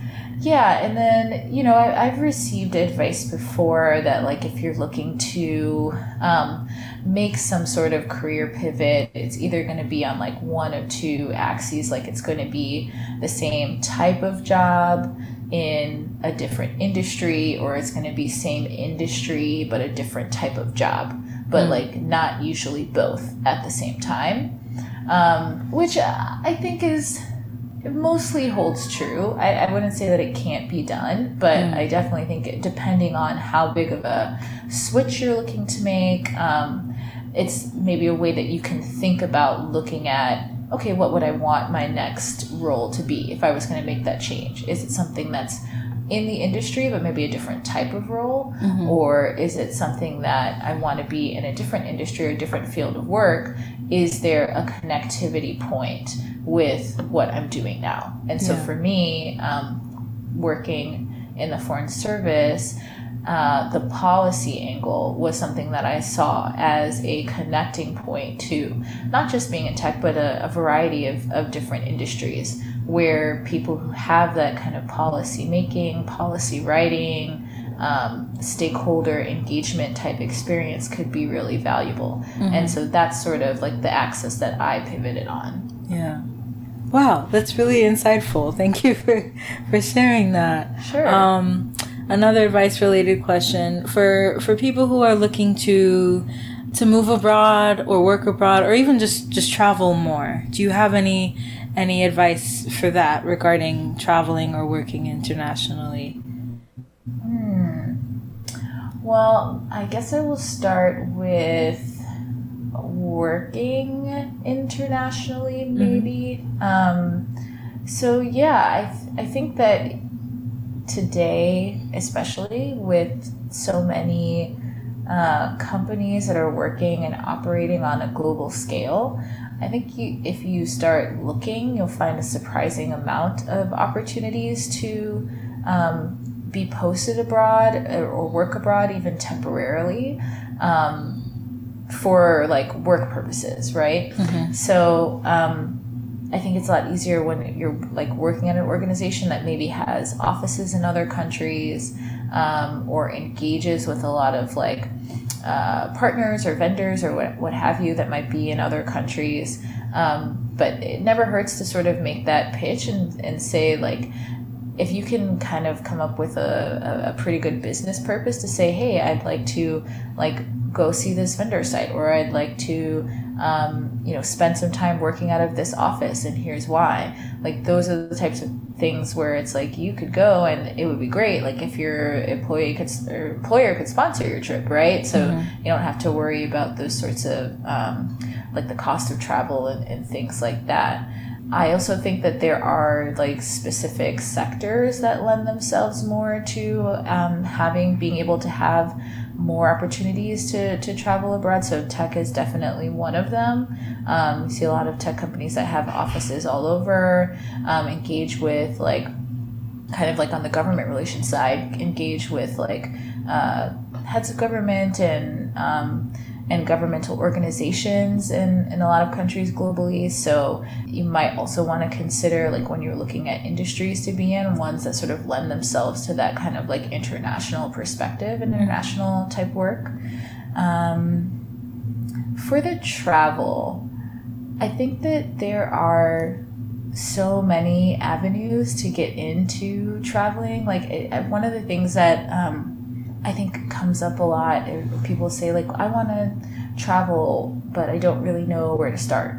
S1: yeah, and then you know I, I've received advice before that like if you're looking to um, make some sort of career pivot, it's either going to be on like one of two axes. Like it's going to be the same type of job in a different industry, or it's going to be same industry but a different type of job, but like not usually both at the same time, um, which I think is it mostly holds true. I, I wouldn't say that it can't be done, but I definitely think it, depending on how big of a switch you're looking to make, um, it's maybe a way that you can think about looking at okay, what would I want my next role to be if I was going to make that change? Is it something that's in the industry, but maybe a different type of role? Or is it something that I want to be in a different industry or a different field of work? Is there a connectivity point with what I'm doing now? And so
S2: Yeah.
S1: for me, um, working in the Foreign Service, uh, the policy angle was something that I saw as a connecting point to not just being in tech, but a, a variety of, of different industries where people who have that kind of policy making, policy writing, um, stakeholder engagement type experience could be really valuable. And so that's sort of like the axis that I pivoted on.
S2: Yeah. Wow, that's really insightful. Thank you for for sharing that.
S1: Sure.
S2: Um, another advice related question for for people who are looking to to move abroad or work abroad or even just just travel more. Do you have any any advice for that regarding traveling or working internationally?
S1: Well, I guess I will start with working internationally, maybe. Um, so, yeah, I, th- I think that today, especially with so many uh, companies that are working and operating on a global scale, I think you, if you start looking, you'll find a surprising amount of opportunities to um, be posted abroad or, or work abroad, even temporarily, um, for like work purposes, right? So um, I think it's a lot easier when you're like working at an organization that maybe has offices in other countries um, or engages with a lot of like uh, partners or vendors or what, what have you that might be in other countries. Um, but it never hurts to sort of make that pitch and, and say like, if you can kind of come up with a, a, pretty good business purpose to say, hey, I'd like to like go see this vendor site, or I'd like to, um, you know, spend some time working out of this office, and here's why. Like those are the types of things where it's like you could go and it would be great. Like if your employee could or employer could sponsor your trip, right? So you don't have to worry about those sorts of um, like the cost of travel and, and things like that. I also think that there are like specific sectors that lend themselves more to um, having being able to have more opportunities to, to travel abroad. So tech is definitely one of them. Um, we see a lot of tech companies that have offices all over, um, engage with like kind of like on the government relations side, engage with like uh, heads of government and um, and governmental organizations in, in a lot of countries globally. So you might also want to consider like when you're looking at industries to be in, ones that sort of lend themselves to that kind of like international perspective and international type work. Um, for the travel, I think that there are so many avenues to get into traveling. Like it, one of the things that um, I think comes up a lot, people say like, "I want to travel, but I don't really know where to start."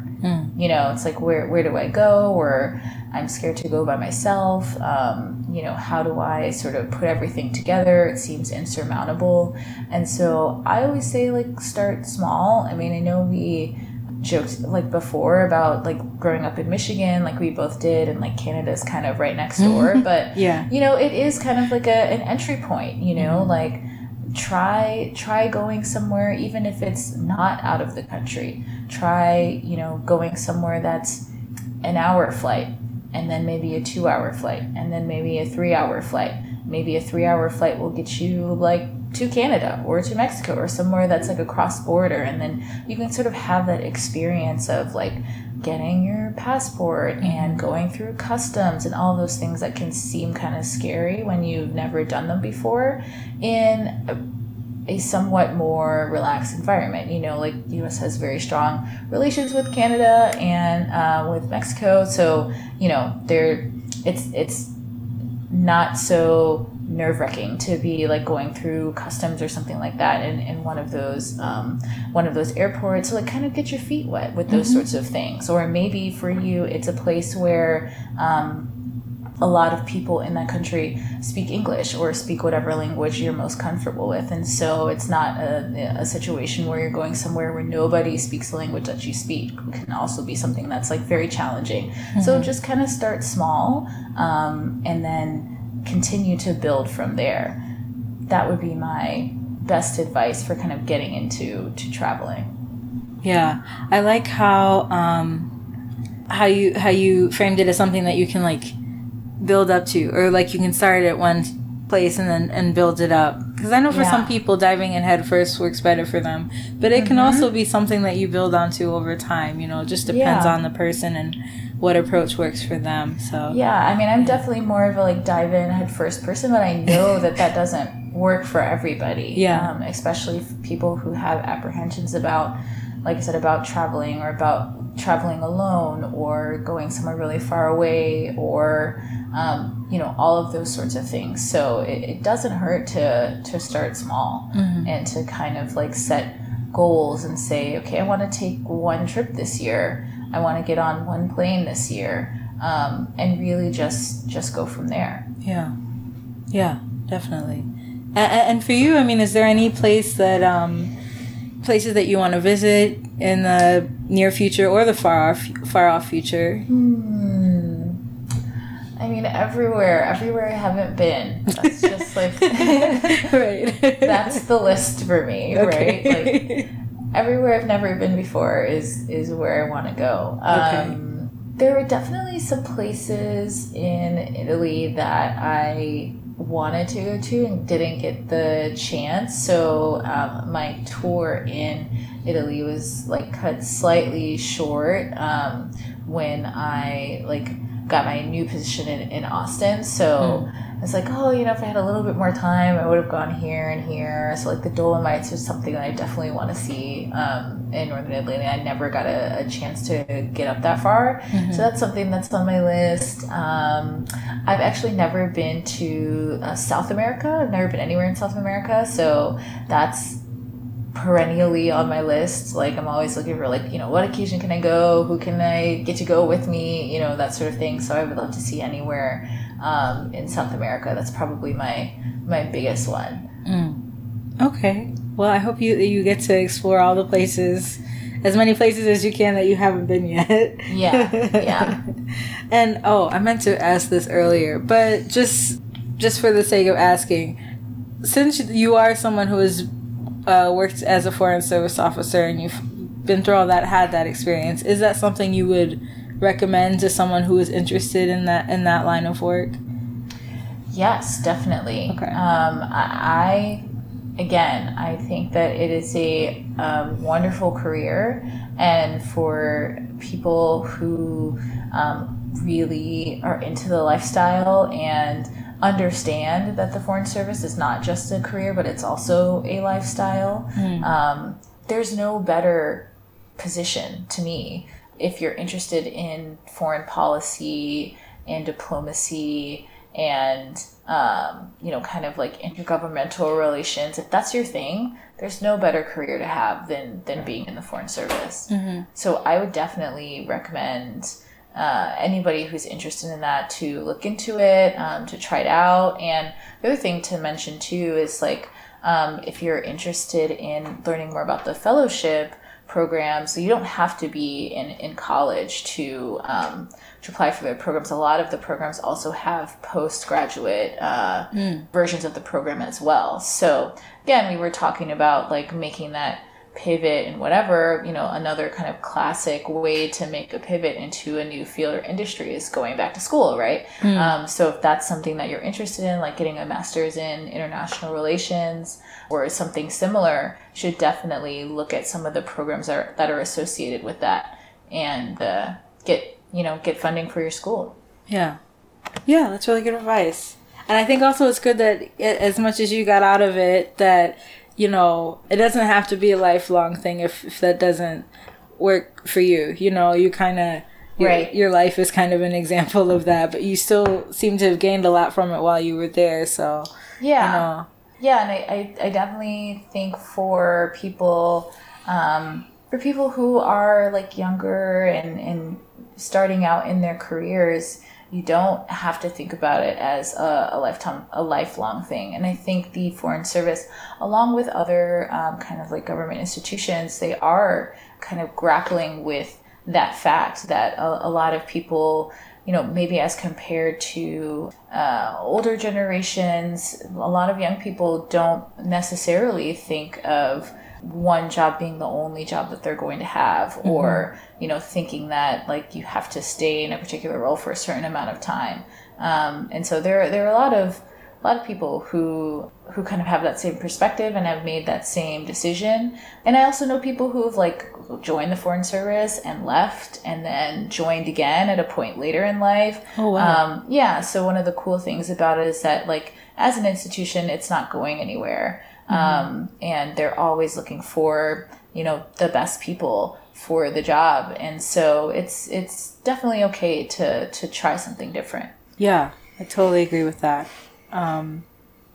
S1: You know, it's like where where do I go? Or I'm scared to go by myself. Um, you know, how do I sort of put everything together? It seems insurmountable, and so I always say like start small. I mean, I know we joked like before about like growing up in Michigan, like we both did, and like Canada's kind of right next door. But
S2: Yeah.
S1: you know, it is kind of like a, an entry point. You know, mm-hmm. like try try going somewhere, even if it's not out of the country. Try you know going somewhere that's an hour flight, and then maybe a two hour flight, and then maybe a three hour flight. Maybe a three hour flight will get you like to Canada or to Mexico or somewhere that's like a cross border, and then you can sort of have that experience of like getting your passport and going through customs and all those things that can seem kind of scary when you've never done them before in a, somewhat more relaxed environment. You know, like U.S. has very strong relations with Canada and uh, with Mexico, so you know, there it's it's not so nerve wracking to be like going through customs or something like that in, in one of those um, one of those airports. So like kind of get your feet wet with those sorts of things. Or maybe for you, it's a place where um, a lot of people in that country speak English or speak whatever language you're most comfortable with. And so it's not a, a situation where you're going somewhere where nobody speaks the language that you speak. It can also be something that's like very challenging. So just kind of start small um, and then continue to build from there. That would be my best advice for kind of getting into to traveling.
S2: Yeah, I like how um, how you how you framed it as something that you can like build up to, or like you can start at one place and then and build it up. Because I know for some people, diving in head first works better for them, but it can also be something that you build onto over time. You know, it just depends
S1: Yeah.
S2: on the person and what approach works for them. So
S1: Yeah, I mean, I'm definitely more of a like dive in head first person, but I know that that doesn't work for everybody.
S2: Yeah.
S1: Um, especially people who have apprehensions about, like I said, about traveling or about traveling alone or going somewhere really far away or, um, you know, all of those sorts of things. So it, it doesn't hurt to to start small and to kind of like set goals and say, okay, I want to take one trip this year. I want to get on one plane this year, um, and really just just go from there.
S2: Yeah, yeah, definitely. And, and for you, I mean, is there any place that um, places that you want to visit in the near future or the far off far off future?
S1: I mean, everywhere, everywhere I haven't been. That's just like
S2: right.
S1: that's the list for me, right? Like everywhere I've never been before is is where I want to go. Um, There are definitely some places in Italy that I wanted to go to and didn't get the chance. So um, my tour in Italy was like cut slightly short um, when I like got my new position in, in Austin. So I was like, oh, you know, if I had a little bit more time, I would have gone here and here. So like the Dolomites was something that I definitely want to see um, in Northern Italy. I never got a, a chance to get up that far. So that's something that's on my list. Um, I've actually never been to uh, South America. I've never been anywhere in South America. So that's perennially on my list. Like I'm always looking for like, you know, what occasion can I go? Who can I get to go with me? You know, that sort of thing. So I would love to see anywhere um, in South America. That's probably my my biggest one.
S2: Okay. Well, I hope you you get to explore all the places, as many places as you can that you haven't been yet.
S1: Yeah, yeah.
S2: and oh, I meant to ask this earlier, but just just for the sake of asking, since you are someone who has uh, worked as a foreign service officer and you've been through all that, had that experience, is that something you would recommend to someone who is interested in that in that line of work?
S1: Yes, definitely.
S2: Okay.
S1: Um, I, again, I think that it is a um, wonderful career, and for people who um, really are into the lifestyle and understand that the foreign service is not just a career, but it's also a lifestyle. Um, there's no better position to me if you're interested in foreign policy and diplomacy and um, you know kind of like intergovernmental relations if that's your thing there's no better career to have than than being in the foreign service. So i would definitely recommend uh, anybody who's interested in that to look into it um, to try it out. And the other thing to mention too is like um, if you're interested in learning more about the fellowship program. So you don't have to be in, in college to um, to apply for their programs. A lot of the programs also have postgraduate uh, versions of the program as well. So again we were talking about like making that pivot and whatever you know another kind of classic way to make a pivot into a new field or industry is going back to school right um, so if that's something that you're interested in like getting a master's in international relations or something similar you should definitely look at some of the programs that are, that are associated with that and uh, get you know get funding for your school
S2: Yeah. Yeah, that's really good advice. And I think also it's good that as much as you got out of it, that, you know, it doesn't have to be a lifelong thing if, if that doesn't work for you. You know, you kind of your,
S1: Right.
S2: your life is kind of an example of that, but you still seem to have gained a lot from it while you were there. So,
S1: Yeah.
S2: you know,
S1: Yeah, and I, I, I definitely think for people, um, for people who are like younger and, and starting out in their careers, you don't have to think about it as a, a lifetime, a lifelong thing. And I think the Foreign Service, along with other um, kind of like government institutions, they are kind of grappling with that fact that a, a lot of people you know, maybe as compared to uh, older generations, a lot of young people don't necessarily think of one job being the only job that they're going to have or you know thinking that like you have to stay in a particular role for a certain amount of time. Um, and so there there are a lot of a lot of people who who kind of have that same perspective and have made that same decision. And i also know people who have like joined the foreign service and left and then joined again at a point later in life.
S2: Oh, wow.
S1: um, yeah so one of the cool things about it is that like as an institution it's not going anywhere. Um, and they're always looking for you know the best people for the job and so it's it's definitely okay to to try something different
S2: yeah, I totally agree with that. Um,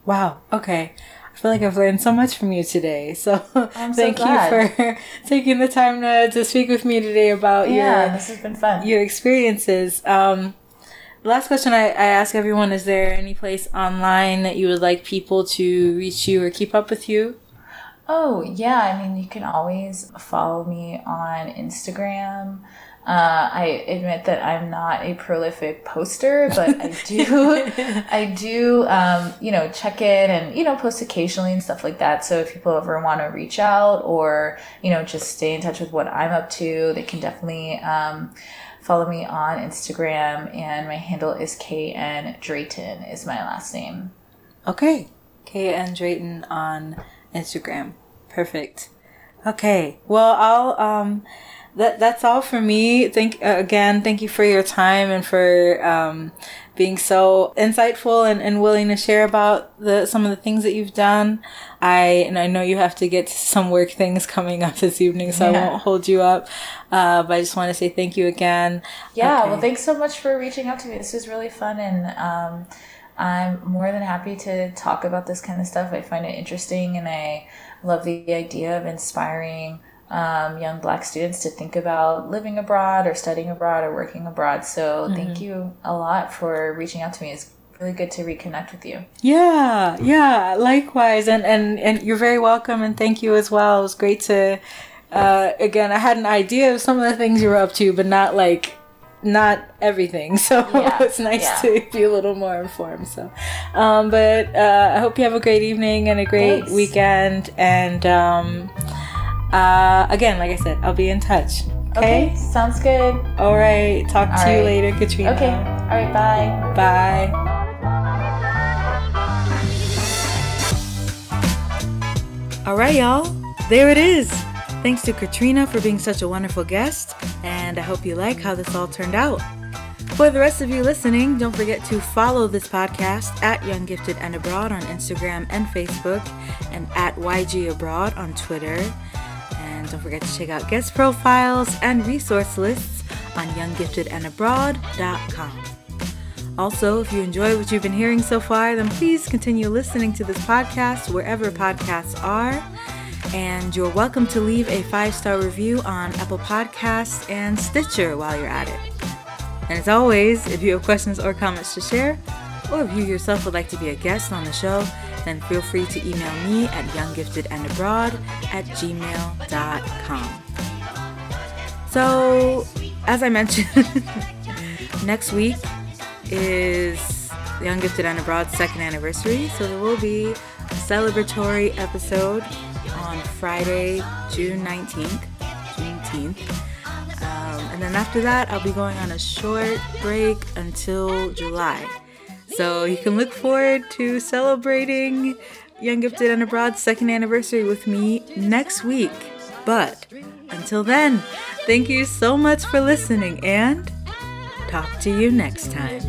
S2: wow. Okay. I feel like I've learned so much from you today. So, thank you for taking the time to, to speak with me today about
S1: yeah
S2: your
S1: this has been fun
S2: your experiences. Um, the last question I, I ask everyone is there any place online that you would like people to reach you or keep up with you?
S1: Oh, yeah. I mean, you can always follow me on Instagram. Uh, I admit that I'm not a prolific poster, but I do, I do, um, you know, check it and, you know, post occasionally and stuff like that. So if people ever want to reach out or, you know, just stay in touch with what I'm up to, they can definitely, um, follow me on Instagram and my handle is KN Drayton is my last name.
S2: Okay. KN Drayton on Instagram. Perfect. Okay. Well, I'll um that that's all for me. Thank uh, again, thank you for your time and for um being so insightful and, and willing to share about the some of the things that you've done. I and I know you have to get to some work things coming up this evening, so I won't hold you up. Uh, but I just want to say thank you again.
S1: Yeah,
S2: Okay.
S1: well, thanks so much for reaching out to me. This was really fun, and um, I'm more than happy to talk about this kind of stuff. I find it interesting, and I love the idea of inspiring um, young Black students to think about living abroad, or studying abroad, or working abroad. So, thank you a lot for reaching out to me. It's really good to reconnect with you.
S2: Yeah, yeah, likewise. And, and, and you're very welcome and thank you as well. It was great to, uh, again, I had an idea of some of the things you were up to, but not like, not everything. So
S1: Yeah,
S2: it's nice
S1: yeah.
S2: to be a little more informed. So, um, but, uh, I hope you have a great evening and a great
S1: Thanks.
S2: weekend. And, um, uh, again, like I said, I'll be in touch. Okay.
S1: Okay, sounds good.
S2: All right. Talk to
S1: All
S2: you later, Katrina.
S1: Okay, all right, bye.
S2: Bye. All right, y'all. There it is. Thanks to Katrina for being such a wonderful guest, and I hope you like how this all turned out. For the rest of you listening, don't forget to follow this podcast at Young Gifted and Abroad on Instagram and Facebook, and at YG Abroad on Twitter. And don't forget to check out guest profiles and resource lists on younggiftedandabroad.com. Also, if you enjoy what you've been hearing so far, then please continue listening to this podcast wherever podcasts are. And you're welcome to leave a five star review on Apple Podcasts and Stitcher while you're at it. And as always, if you have questions or comments to share, or if you yourself would like to be a guest on the show, then feel free to email me at younggiftedandabroad at gmail.com. So, as I mentioned, next week is the Young Gifted and Abroad's second anniversary, so there will be a celebratory episode on Friday, June 19th. Juneteenth. Um, and then after that, I'll be going on a short break until July. So you can look forward to celebrating Young Gifted and Abroad's second anniversary with me next week. But until then, thank you so much for listening and talk to you next time.